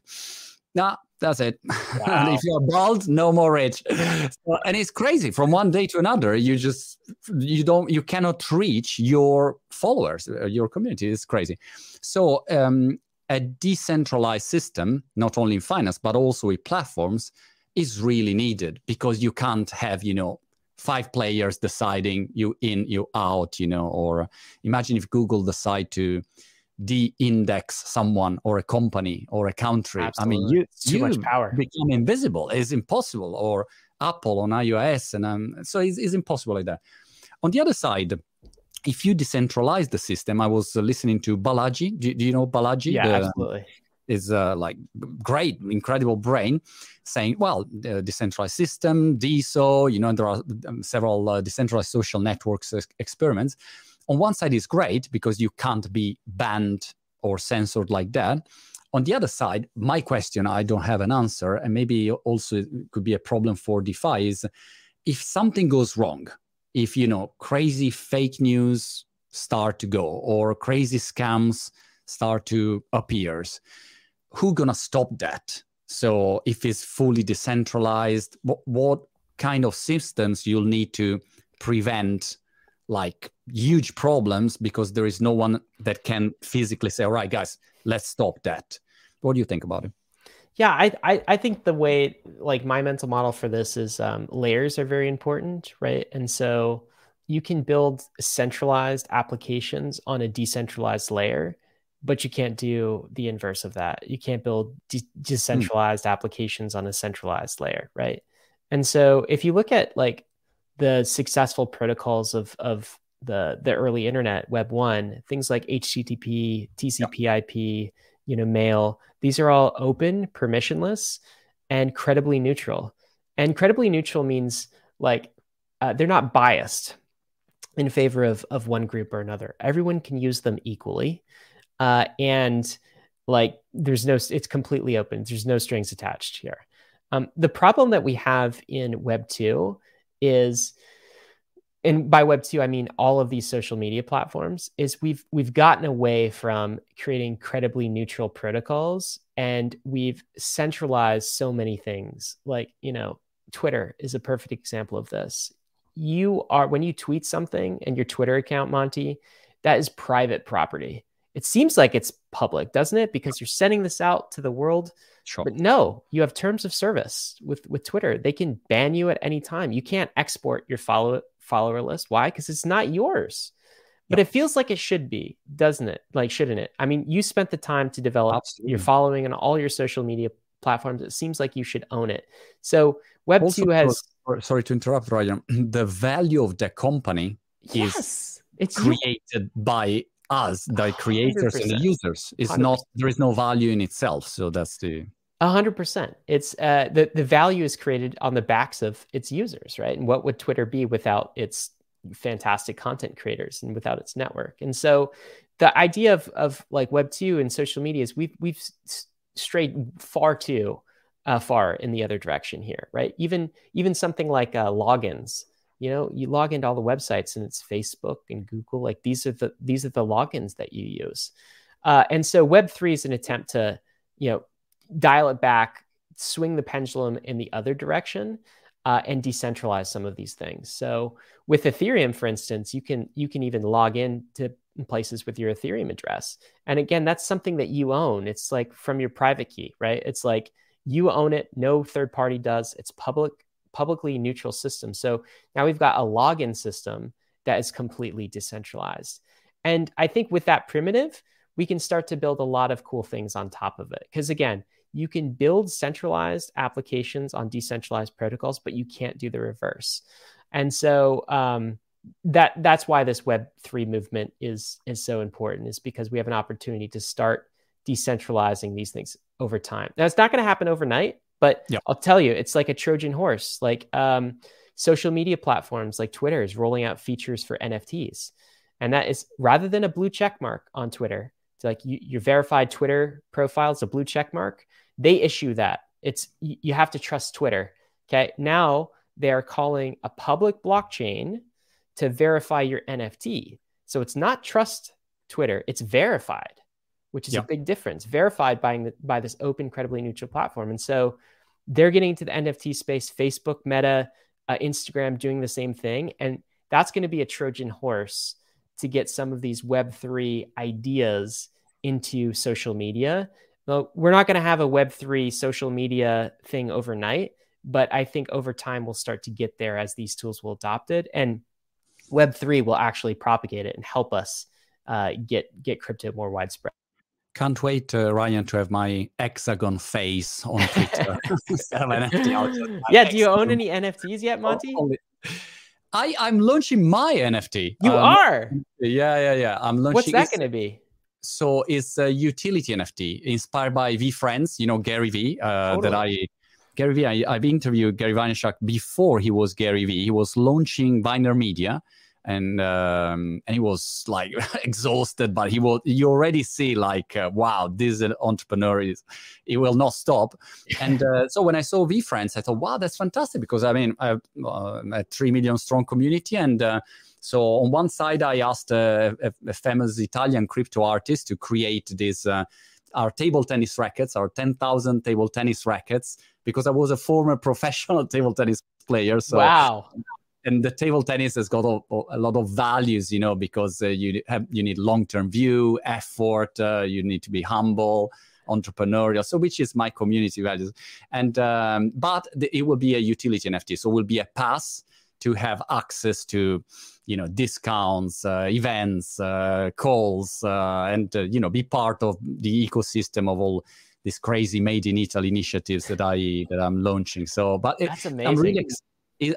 "Nah, that's it. Wow. if you're bald, no more rich. So, and it's crazy. From one day to another, you just you don't you cannot reach your followers, uh, your community. It's crazy. So um, a decentralized system, not only in finance but also in platforms, is really needed because you can't have you know five players deciding you in you out you know or imagine if google decide to de-index someone or a company or a country. Absolutely. I mean, you too you much power become invisible. It's impossible. Or Apple on iOS, and um, so it's, it's impossible like that. On the other side, if you decentralize the system, I was listening to Balaji. Do, do you know Balaji? Yeah, the, absolutely. Is uh, like great, incredible brain saying, well, decentralized system, DeSo, you know, there are um, several uh, decentralized social networks experiments. On one side is great because you can't be banned or censored like that. On the other side my question i don't have an answer and maybe also it could be a problem for defi is if something goes wrong if you know crazy fake news start to go or crazy scams start to appear who gonna stop that so if it's fully decentralized what, what kind of systems you'll need to prevent like huge problems because there is no one that can physically say, all right, guys, let's stop that. What do you think about it? Yeah, I, I, I think the way like my mental model for this is um, layers are very important, right? And so you can build centralized applications on a decentralized layer, but you can't do the inverse of that. You can't build de- decentralized mm. applications on a centralized layer, right? And so if you look at like the successful protocols of of the the early internet, Web one, things like HTTP, TCP/IP, you know, mail. These are all open, permissionless, and credibly neutral. And credibly neutral means like uh, they're not biased in favor of of one group or another. Everyone can use them equally, uh, and like there's no it's completely open. There's no strings attached here. Um, the problem that we have in Web two is and by web 2 i mean all of these social media platforms is we've we've gotten away from creating credibly neutral protocols and we've centralized so many things like you know twitter is a perfect example of this you are when you tweet something and your twitter account monty that is private property it seems like it's public doesn't it because you're sending this out to the world Sure. But no, you have terms of service with with Twitter. They can ban you at any time. You can't export your follow follower list. Why? Because it's not yours. But yep. it feels like it should be, doesn't it? Like, shouldn't it? I mean, you spent the time to develop Absolutely. your following and all your social media platforms. It seems like you should own it. So Web also, two has. Sorry to interrupt, Ryan. The value of the company yes, is it's created by us, the creators 100%. and the users. It's 100%. not. There is no value in itself. So that's the. A hundred percent. It's uh, the the value is created on the backs of its users, right? And what would Twitter be without its fantastic content creators and without its network? And so, the idea of of like Web two and social media is we've we've strayed far too uh, far in the other direction here, right? Even even something like uh, logins. You know, you log into all the websites and it's Facebook and Google. Like these are the these are the logins that you use. Uh, and so Web three is an attempt to you know dial it back, swing the pendulum in the other direction, uh, and decentralize some of these things. So with Ethereum, for instance, you can you can even log in to places with your Ethereum address. And again, that's something that you own. It's like from your private key, right? It's like you own it. No third party does. It's public, publicly neutral system. So now we've got a login system that is completely decentralized. And I think with that primitive, we can start to build a lot of cool things on top of it. Because again, you can build centralized applications on decentralized protocols, but you can't do the reverse. And so um, that that's why this Web three movement is is so important, is because we have an opportunity to start decentralizing these things over time. Now it's not going to happen overnight, but yep. I'll tell you, it's like a Trojan horse. Like um, social media platforms like Twitter is rolling out features for NFTs. And that is rather than a blue check mark on Twitter, it's like you, your verified Twitter profile is a blue check mark. They issue that. It's you, have to trust Twitter. Okay. Now they are calling a public blockchain to verify your NFT. So it's not trust Twitter, it's verified, which is yep. a big difference. Verified by, by this open, credibly neutral platform. And so they're getting into the NFT space, Facebook, Meta, uh, Instagram doing the same thing. And that's going to be a Trojan horse to get some of these Web3 ideas into social media. Well, we're not going to have a Web3 social media thing overnight, but I think over time we'll start to get there as these tools will adopt it. And Web3 will actually propagate it and help us uh, get, get crypto more widespread. Can't wait, uh, Ryan, to have my hexagon face on Twitter. yeah, do you own any NFTs yet, Monty? I, I'm launching my NFT. You um, are? Yeah, yeah, yeah. I'm launching. What's that going to be? So it's a utility NFT inspired by VeeFriends, you know, Gary Vee, uh, totally. that I Gary Vee, I, have interviewed Gary Vaynerchuk before he was Gary Vee. He was launching VaynerMedia, and um, and he was like exhausted but he will you already see like uh, wow this entrepreneur is he will not stop. And uh, so when i saw VeeFriends i thought wow that's fantastic because i mean i have uh, a 3 million strong community and uh, so on one side i asked a, a, famous italian crypto artist to create this uh, our table tennis rackets our 10000 table tennis rackets because i was a former professional table tennis player. So wow and the table tennis has got a, a lot of values, you know, because uh, you have you need long term view, effort, uh, you need to be humble, entrepreneurial. So, which is my community values, and um, but the, it will be a utility NFT, so it will be a pass to have access to you know discounts uh, events uh, calls uh, and uh, you know be part of the ecosystem of all these crazy made in italy initiatives that i that i'm launching so but That's amazing. i'm really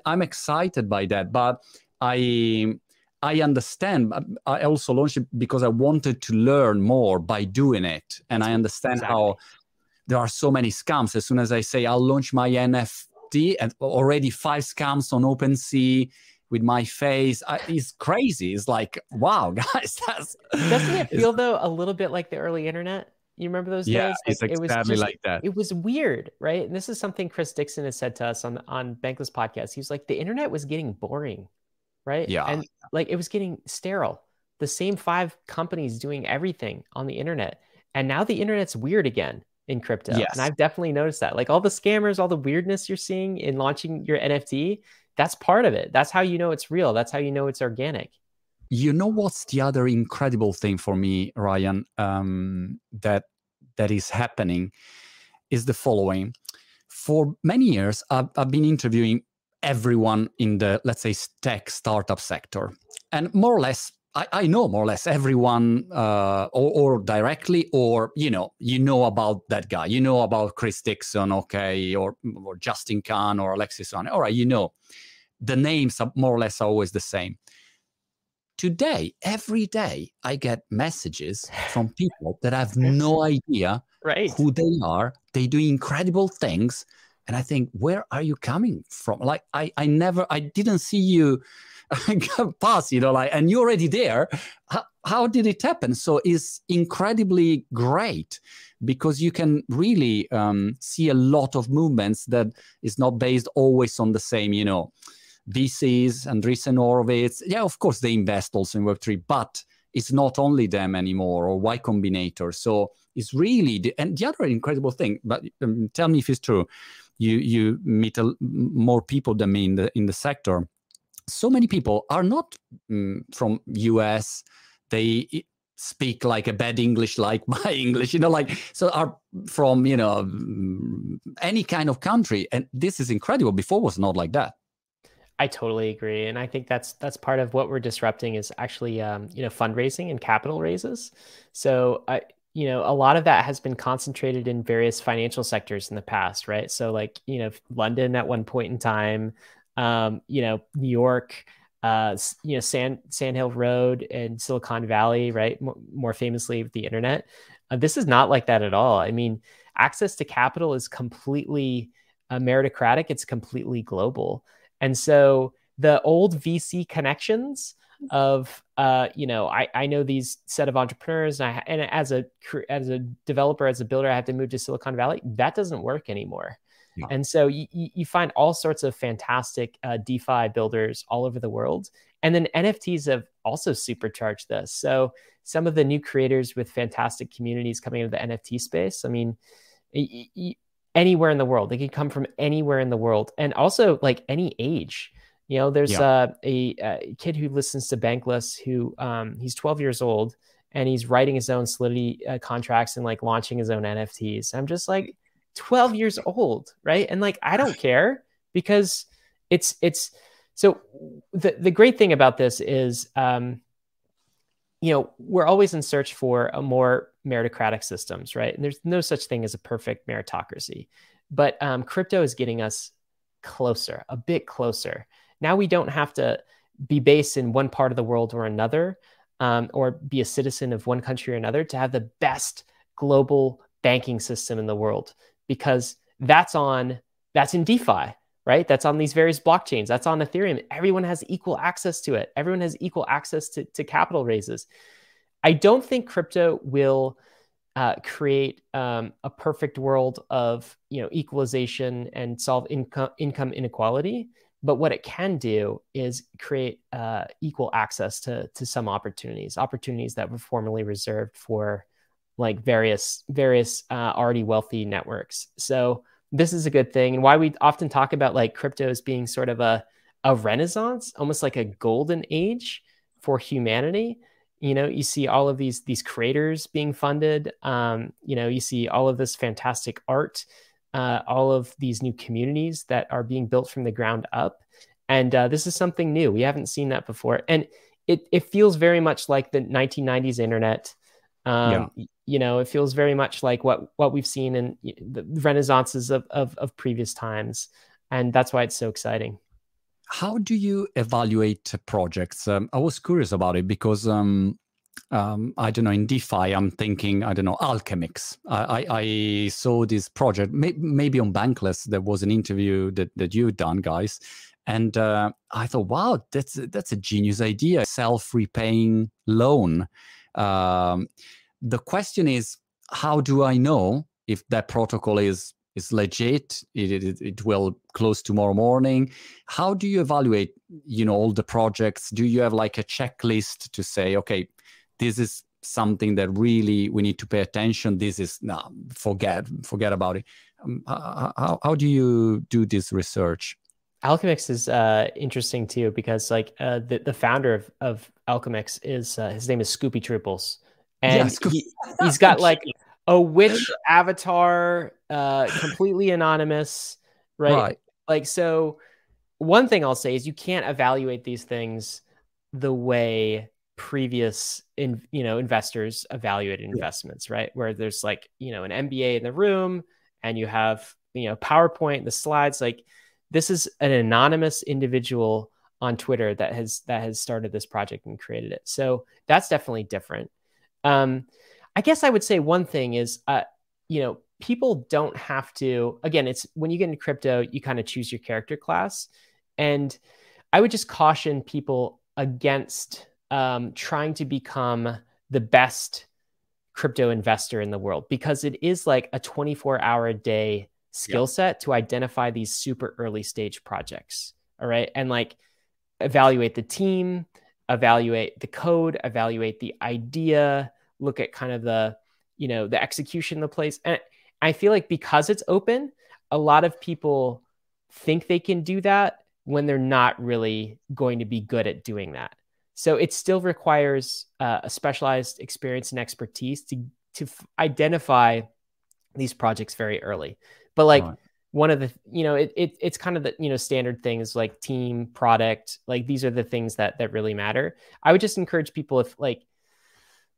I'm excited by that, but I I understand. I also launched it because I wanted to learn more by doing it, and I understand exactly. how there are so many scams. As soon as I say I'll launch my NFT, and already five scams on OpenSea with my face, I, it's crazy. It's like wow, guys, that's doesn't it feel though a little bit like the early internet? You remember those yeah, days? It's like, exactly it was just, like that. It was weird, right? And this is something Chris Dixon has said to us on on Bankless podcast. He's like, the internet was getting boring, right? Yeah. And like it was getting sterile. The same five companies doing everything on the internet. And now the internet's weird again in crypto. Yes. And I've definitely noticed that. Like all the scammers, all the weirdness you're seeing in launching your NFT, that's part of it. That's how you know it's real. That's how you know it's organic. You know what's the other incredible thing for me, Ryan, um, that that is happening is the following. For many years, I've, I've been interviewing everyone in the let's say tech startup sector, and more or less I, I, know more or less everyone, uh, or, or, directly, or you know, you know about that guy. You know about Chris Dixon, okay, or or Justin Kan or Alexis on. All right, you know, the names are more or less always the same today, every day, I get messages from people that have no idea right. who they are. They do incredible things. And I think, where are you coming from? Like, I, I never, I didn't see you pass, you know, like, and you're already there. How, how did it happen? So it's incredibly great because you can really um, see a lot of movements that is not based always on the same, you know, VCs, and Andreessen Horowitz. Yeah, of course, they invest also in Web3, but it's not only them anymore or Y Combinator. So it's really, the, and the other incredible thing, but um, tell me if it's true, you, you meet a, more people than me in the, in the sector. So many people are not um, from US. They speak like a bad English, like my English, you know, like, so are from, you know, any kind of country. And this is incredible. Before was not like that. I totally agree, and I think that's that's part of what we're disrupting is actually um, you know fundraising and capital raises. So I you know a lot of that has been concentrated in various financial sectors in the past, right? So like you know London at one point in time, um, you know New York, uh, you know Sand Sand Hill Road and Silicon Valley, right? More, more famously with the internet. Uh, this is not like that at all. I mean, access to capital is completely uh, meritocratic. It's completely global. And so the old VC connections of uh, you know I, I know these set of entrepreneurs and, I, and as a as a developer as a builder I have to move to Silicon Valley. That doesn't work anymore. And so you, you find all sorts of fantastic uh, DeFi builders all over the world. And then NFTs have also supercharged this. So some of the new creators with fantastic communities coming into the NFT space I mean y- y- anywhere in the world. They can come from anywhere in the world and also like any age. You know, there's yeah. uh, a, a, kid who listens to Bankless who um, he's 12 years old and he's writing his own Solidity uh, contracts and like launching his own NFTs. I'm just like 12 years old, right? And like I don't care because it's it's so the the great thing about this is um, you know we're always in search for a more meritocratic systems, right? And there's no such thing as a perfect meritocracy, but um, crypto is getting us closer, a bit closer. Now we don't have to be based in one part of the world or another, um, or be a citizen of one country or another to have the best global banking system in the world, because that's on that's in DeFi, right? That's on these various blockchains. That's on Ethereum. Everyone has equal access to it. Everyone has equal access to, to capital raises. I don't think crypto will uh, create um, a perfect world of you know equalization and solve income income inequality. But what it can do is create uh, equal access to to some opportunities, opportunities that were formerly reserved for like various various uh, already wealthy networks. So this is a good thing, and why we often talk about like crypto as being sort of a a renaissance, almost like a golden age for humanity you know you see all of these these creators being funded um, you know you see all of this fantastic art uh, all of these new communities that are being built from the ground up. And uh, this is something new. We haven't seen that before. And it, it feels very much like the 1990s internet. Um, yeah. you know it feels very much like what what we've seen in the renaissances of, of, of previous times. And that's why it's so exciting how do you evaluate projects? Um, I was curious about it because um, um, I don't know in DeFi. I'm thinking I don't know Alchemix. I, I, I saw this project may, maybe on Bankless. There was an interview that that you've done, guys, and uh, I thought, wow, that's that's a genius idea. Self repaying loan. Um, the question is, how do I know if that protocol is is legit it, it, it, will close tomorrow morning. How do you evaluate you know all the projects? Do you have like a checklist to say okay this is something that really we need to pay attention. This is no forget forget about it. Um, how, how do you do this research? Alchemix is uh, interesting too because like uh, the, the founder of, of Alchemix is uh, his name is Scoopy Trooples, and yeah, he, he's got like a witch avatar, uh, completely anonymous, right? right? Like, so one thing I'll say is you can't evaluate these things the way previous in you know investors evaluated investments, right? Where there's like you know an MBA in the room and you have you know PowerPoint, the slides. Like this is an anonymous individual on Twitter that has that has started this project and created it. So that's definitely different. Um, I guess I would say one thing is, uh, you know, people don't have to. Again, it's when you get into crypto, you kind of choose your character class, and I would just caution people against um, trying to become the best crypto investor in the world because it is like a 24 hour a day skill set to identify these super early stage projects. All right. And like evaluate the team, evaluate the code, evaluate the idea, look at kind of the you know the execution of the place and i feel like because it's open a lot of people think they can do that when they're not really going to be good at doing that. So it still requires uh, a specialized experience and expertise to to f- identify these projects very early. But like right. one of the you know it, it it's kind of the you know standard things like team product like these are the things that that really matter. I would just encourage people if like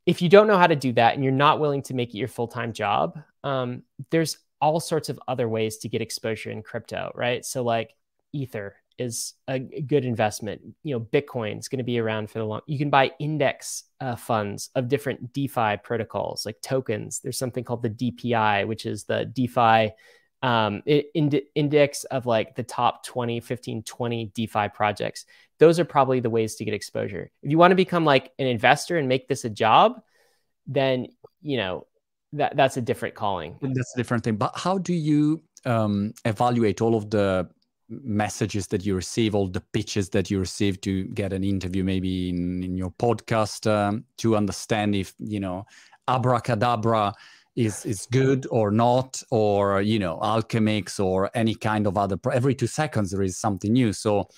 if you don't know how to do that and you're not willing to make it your full-time job um, there's all sorts of other ways to get exposure in crypto right? So like ether is a good investment. You know bitcoin is going to be around for the long you can buy index uh, funds of different defi protocols like tokens. There's something called the dpi which is the defi um, ind- index of like the top 20, 15, 20 DeFi projects. Those are probably the ways to get exposure. If you want to become like an investor and make this a job, then, you know, that, that's a different calling. That's a different thing. But how do you um, evaluate all of the messages that you receive, all the pitches that you receive to get an interview, maybe in, in your podcast, um, to understand if, you know, abracadabra is is good or not or you know Alchemix or any kind of other every two seconds there is something new. So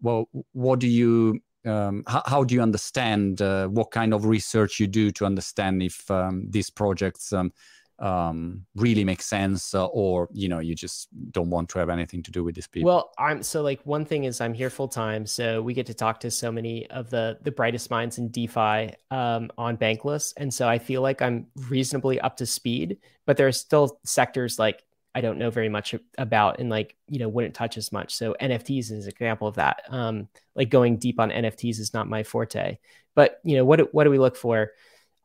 well what do you um, how, how, do you understand uh, what kind of research you do to understand if um, these projects um, um, really make sense uh, or you know you just don't want to have anything to do with these people? Well i'm so like one thing is i'm here full time so we get to talk to so many of the the brightest minds in defi um, on bankless and so i feel like i'm reasonably up to speed but there are still sectors like i don't know very much about and like you know wouldn't touch as much so nfts is an example of that um, like going deep on nfts is not my forte but you know what what do we look for?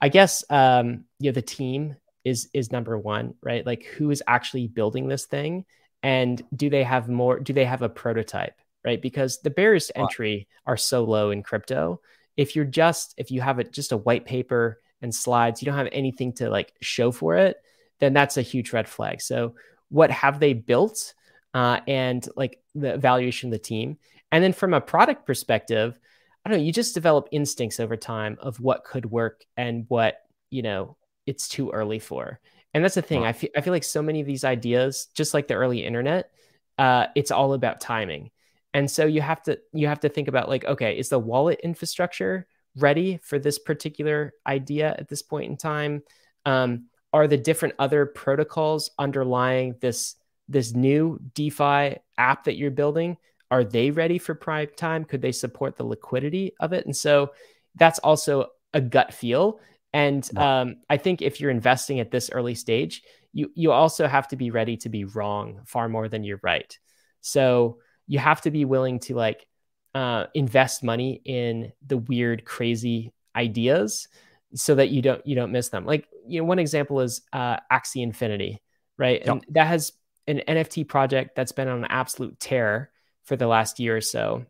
I guess um, you know the team is is number one, right? Like who is actually building this thing and do they have more do they have a prototype, right? Because the barriers to entry are so low in crypto. If you're just if you have it just a white paper and slides, you don't have anything to like show for it, then that's a huge red flag. So what have they built uh, and like the evaluation of the team. And then from a product perspective, I don't know, you just develop instincts over time of what could work and what, you know, it's too early for. And that's the thing. Wow. I feel I feel like so many of these ideas, just like the early internet, uh, it's all about timing. And so you have to you have to think about like, okay, is the wallet infrastructure ready for this particular idea at this point in time? Um, are the different other protocols underlying this this new DeFi app that you're building? Are they ready for prime time? Could they support the liquidity of it? And so that's also a gut feel. And um, I think if you're investing at this early stage, you you also have to be ready to be wrong far more than you're right. So you have to be willing to like uh, invest money in the weird, crazy ideas so that you don't you don't miss them. Like you know, one example is uh, Axie Infinity, right? Yep. And that has an NFT project that's been on an absolute tear for the last year or so.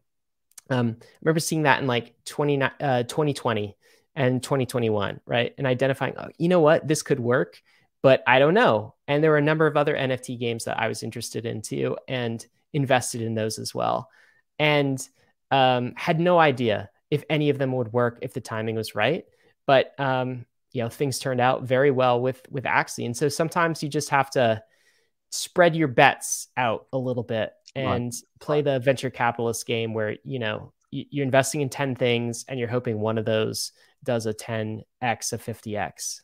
Um, I remember seeing that in like 20, uh, 2020 and 2021, right? And identifying, oh, you know what, this could work, but I don't know. And there were a number of other NFT games that I was interested in too, and invested in those as well, and um, had no idea if any of them would work if the timing was right. But um, you know, things turned out very well with with Axie, and so sometimes you just have to spread your bets out a little bit and right. play the venture capitalist game where you know you're investing in 10 things and you're hoping one of those does a 10x, a 50x.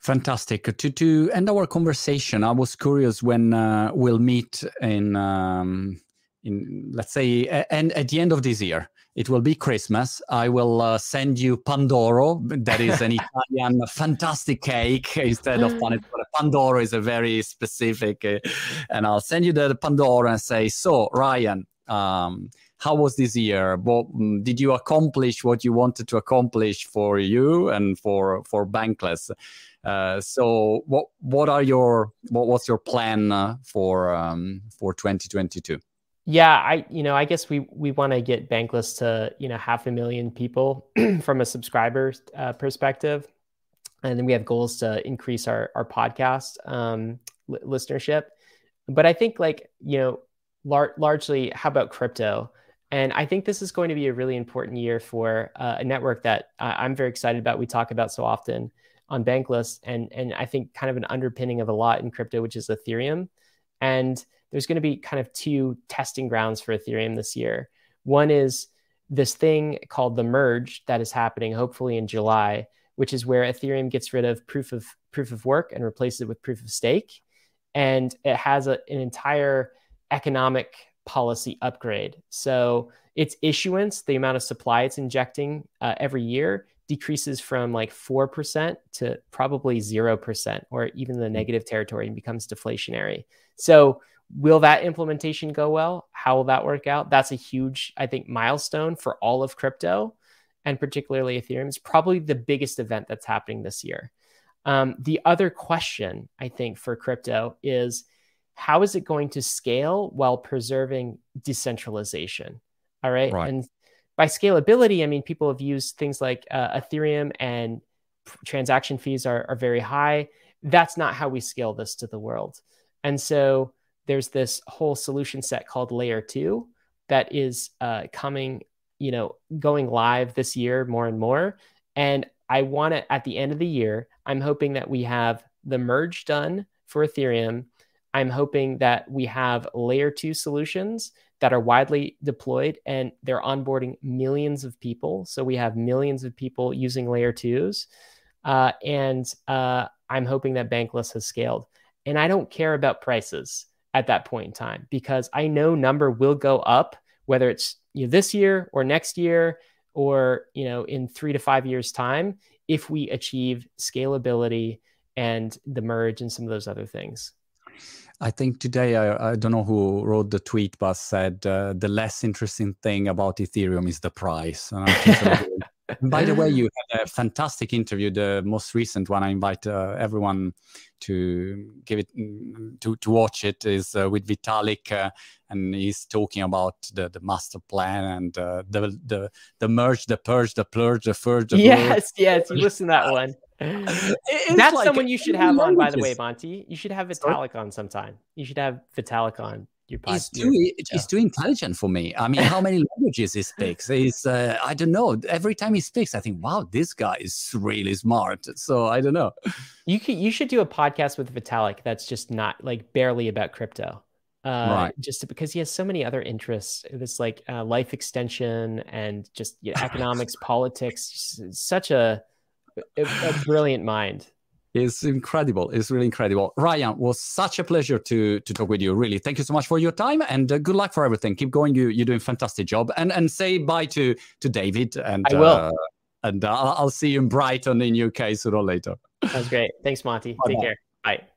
Fantastic. To to end our conversation, I was curious when uh, we'll meet in um, in let's say and at the end of this year. It will be Christmas. I will uh, send you Pandoro. That is an Italian fantastic cake instead of panettone. Pandoro is a very specific, uh, and I'll send you the Pandoro and say, so Ryan, um, how was this year? What mm, did you accomplish? What you wanted to accomplish for you and for for Bankless? Uh, so what what are your what was your plan uh, for um, for 2022? Yeah, I you know I guess we we want to get Bankless to you know half a million people from a subscriber uh, perspective, and then we have goals to increase our our podcast um, listenership. But I think like you know lar- largely how about crypto? And I think this is going to be a really important year for uh, a network that I'm very excited about. We talk about so often on Bankless, and and I think kind of an underpinning of a lot in crypto, which is Ethereum. And there's going to be kind of two testing grounds for Ethereum this year. One is this thing called the merge that is happening hopefully in July, which is where Ethereum gets rid of proof of proof of work and replaces it with proof of stake. and it has a, an entire economic policy upgrade. So its issuance, the amount of supply it's injecting uh, every year, decreases from like 4% to probably 0% or even the hmm. negative territory and becomes deflationary. So, will that implementation go well? How will that work out? That's a huge, I think, milestone for all of crypto and particularly Ethereum. It's probably the biggest event that's happening this year. Um, the other question, I think, for crypto is how is it going to scale while preserving decentralization? All right. right. And by scalability, I mean, people have used things like uh, Ethereum and transaction fees are, are very high. That's not how we scale this to the world. And so there's this whole solution set called Layer 2 that is uh, coming, you know, going live this year more and more. And I want to, at the end of the year, I'm hoping that we have the merge done for Ethereum. I'm hoping that we have layer two solutions that are widely deployed and they're onboarding millions of people. So we have millions of people using layer twos. Uh, and uh, I'm hoping that Bankless has scaled. And I don't care about prices at that point in time because I know number will go up, whether it's you know, this year or next year or you know in three to five years time if we achieve scalability and the merge and some of those other things I think today, I, I, don't know who wrote the tweet, but said uh, the less interesting thing about Ethereum is the price. By the way, you had a fantastic interview. The most recent one, I invite uh, everyone to give it mm, to to watch it. Is uh, with Vitalik, uh, and he's talking about the, the master plan and uh, the the the merge, the purge, the plurge, the purge. The yes, yes, you listen to that one. That's like someone you should have on, by the way, Monty. You should have Vitalik Sorry? on sometime. You should have Vitalik on your podcast. He's too, he's too intelligent for me. I mean, how many languages he speaks? He's, uh, I don't know. Every time he speaks, I think, wow, this guy is really smart. So I don't know. You could, you should do a podcast with Vitalik that's just not like barely about crypto. Uh, right. Just because he has so many other interests, this like uh, life extension and just you know, economics, politics. Such a a, a brilliant mind. It's incredible. It's really incredible. Ryan, was such a pleasure to to talk with you. Really, thank you so much for your time and uh, good luck for everything. Keep going. You you're doing fantastic job. And and say bye to to David. And I will. Uh, and uh, I'll see you in Brighton in UK sooner or later. That's great. Thanks, Monty. Bye Take care. Bye.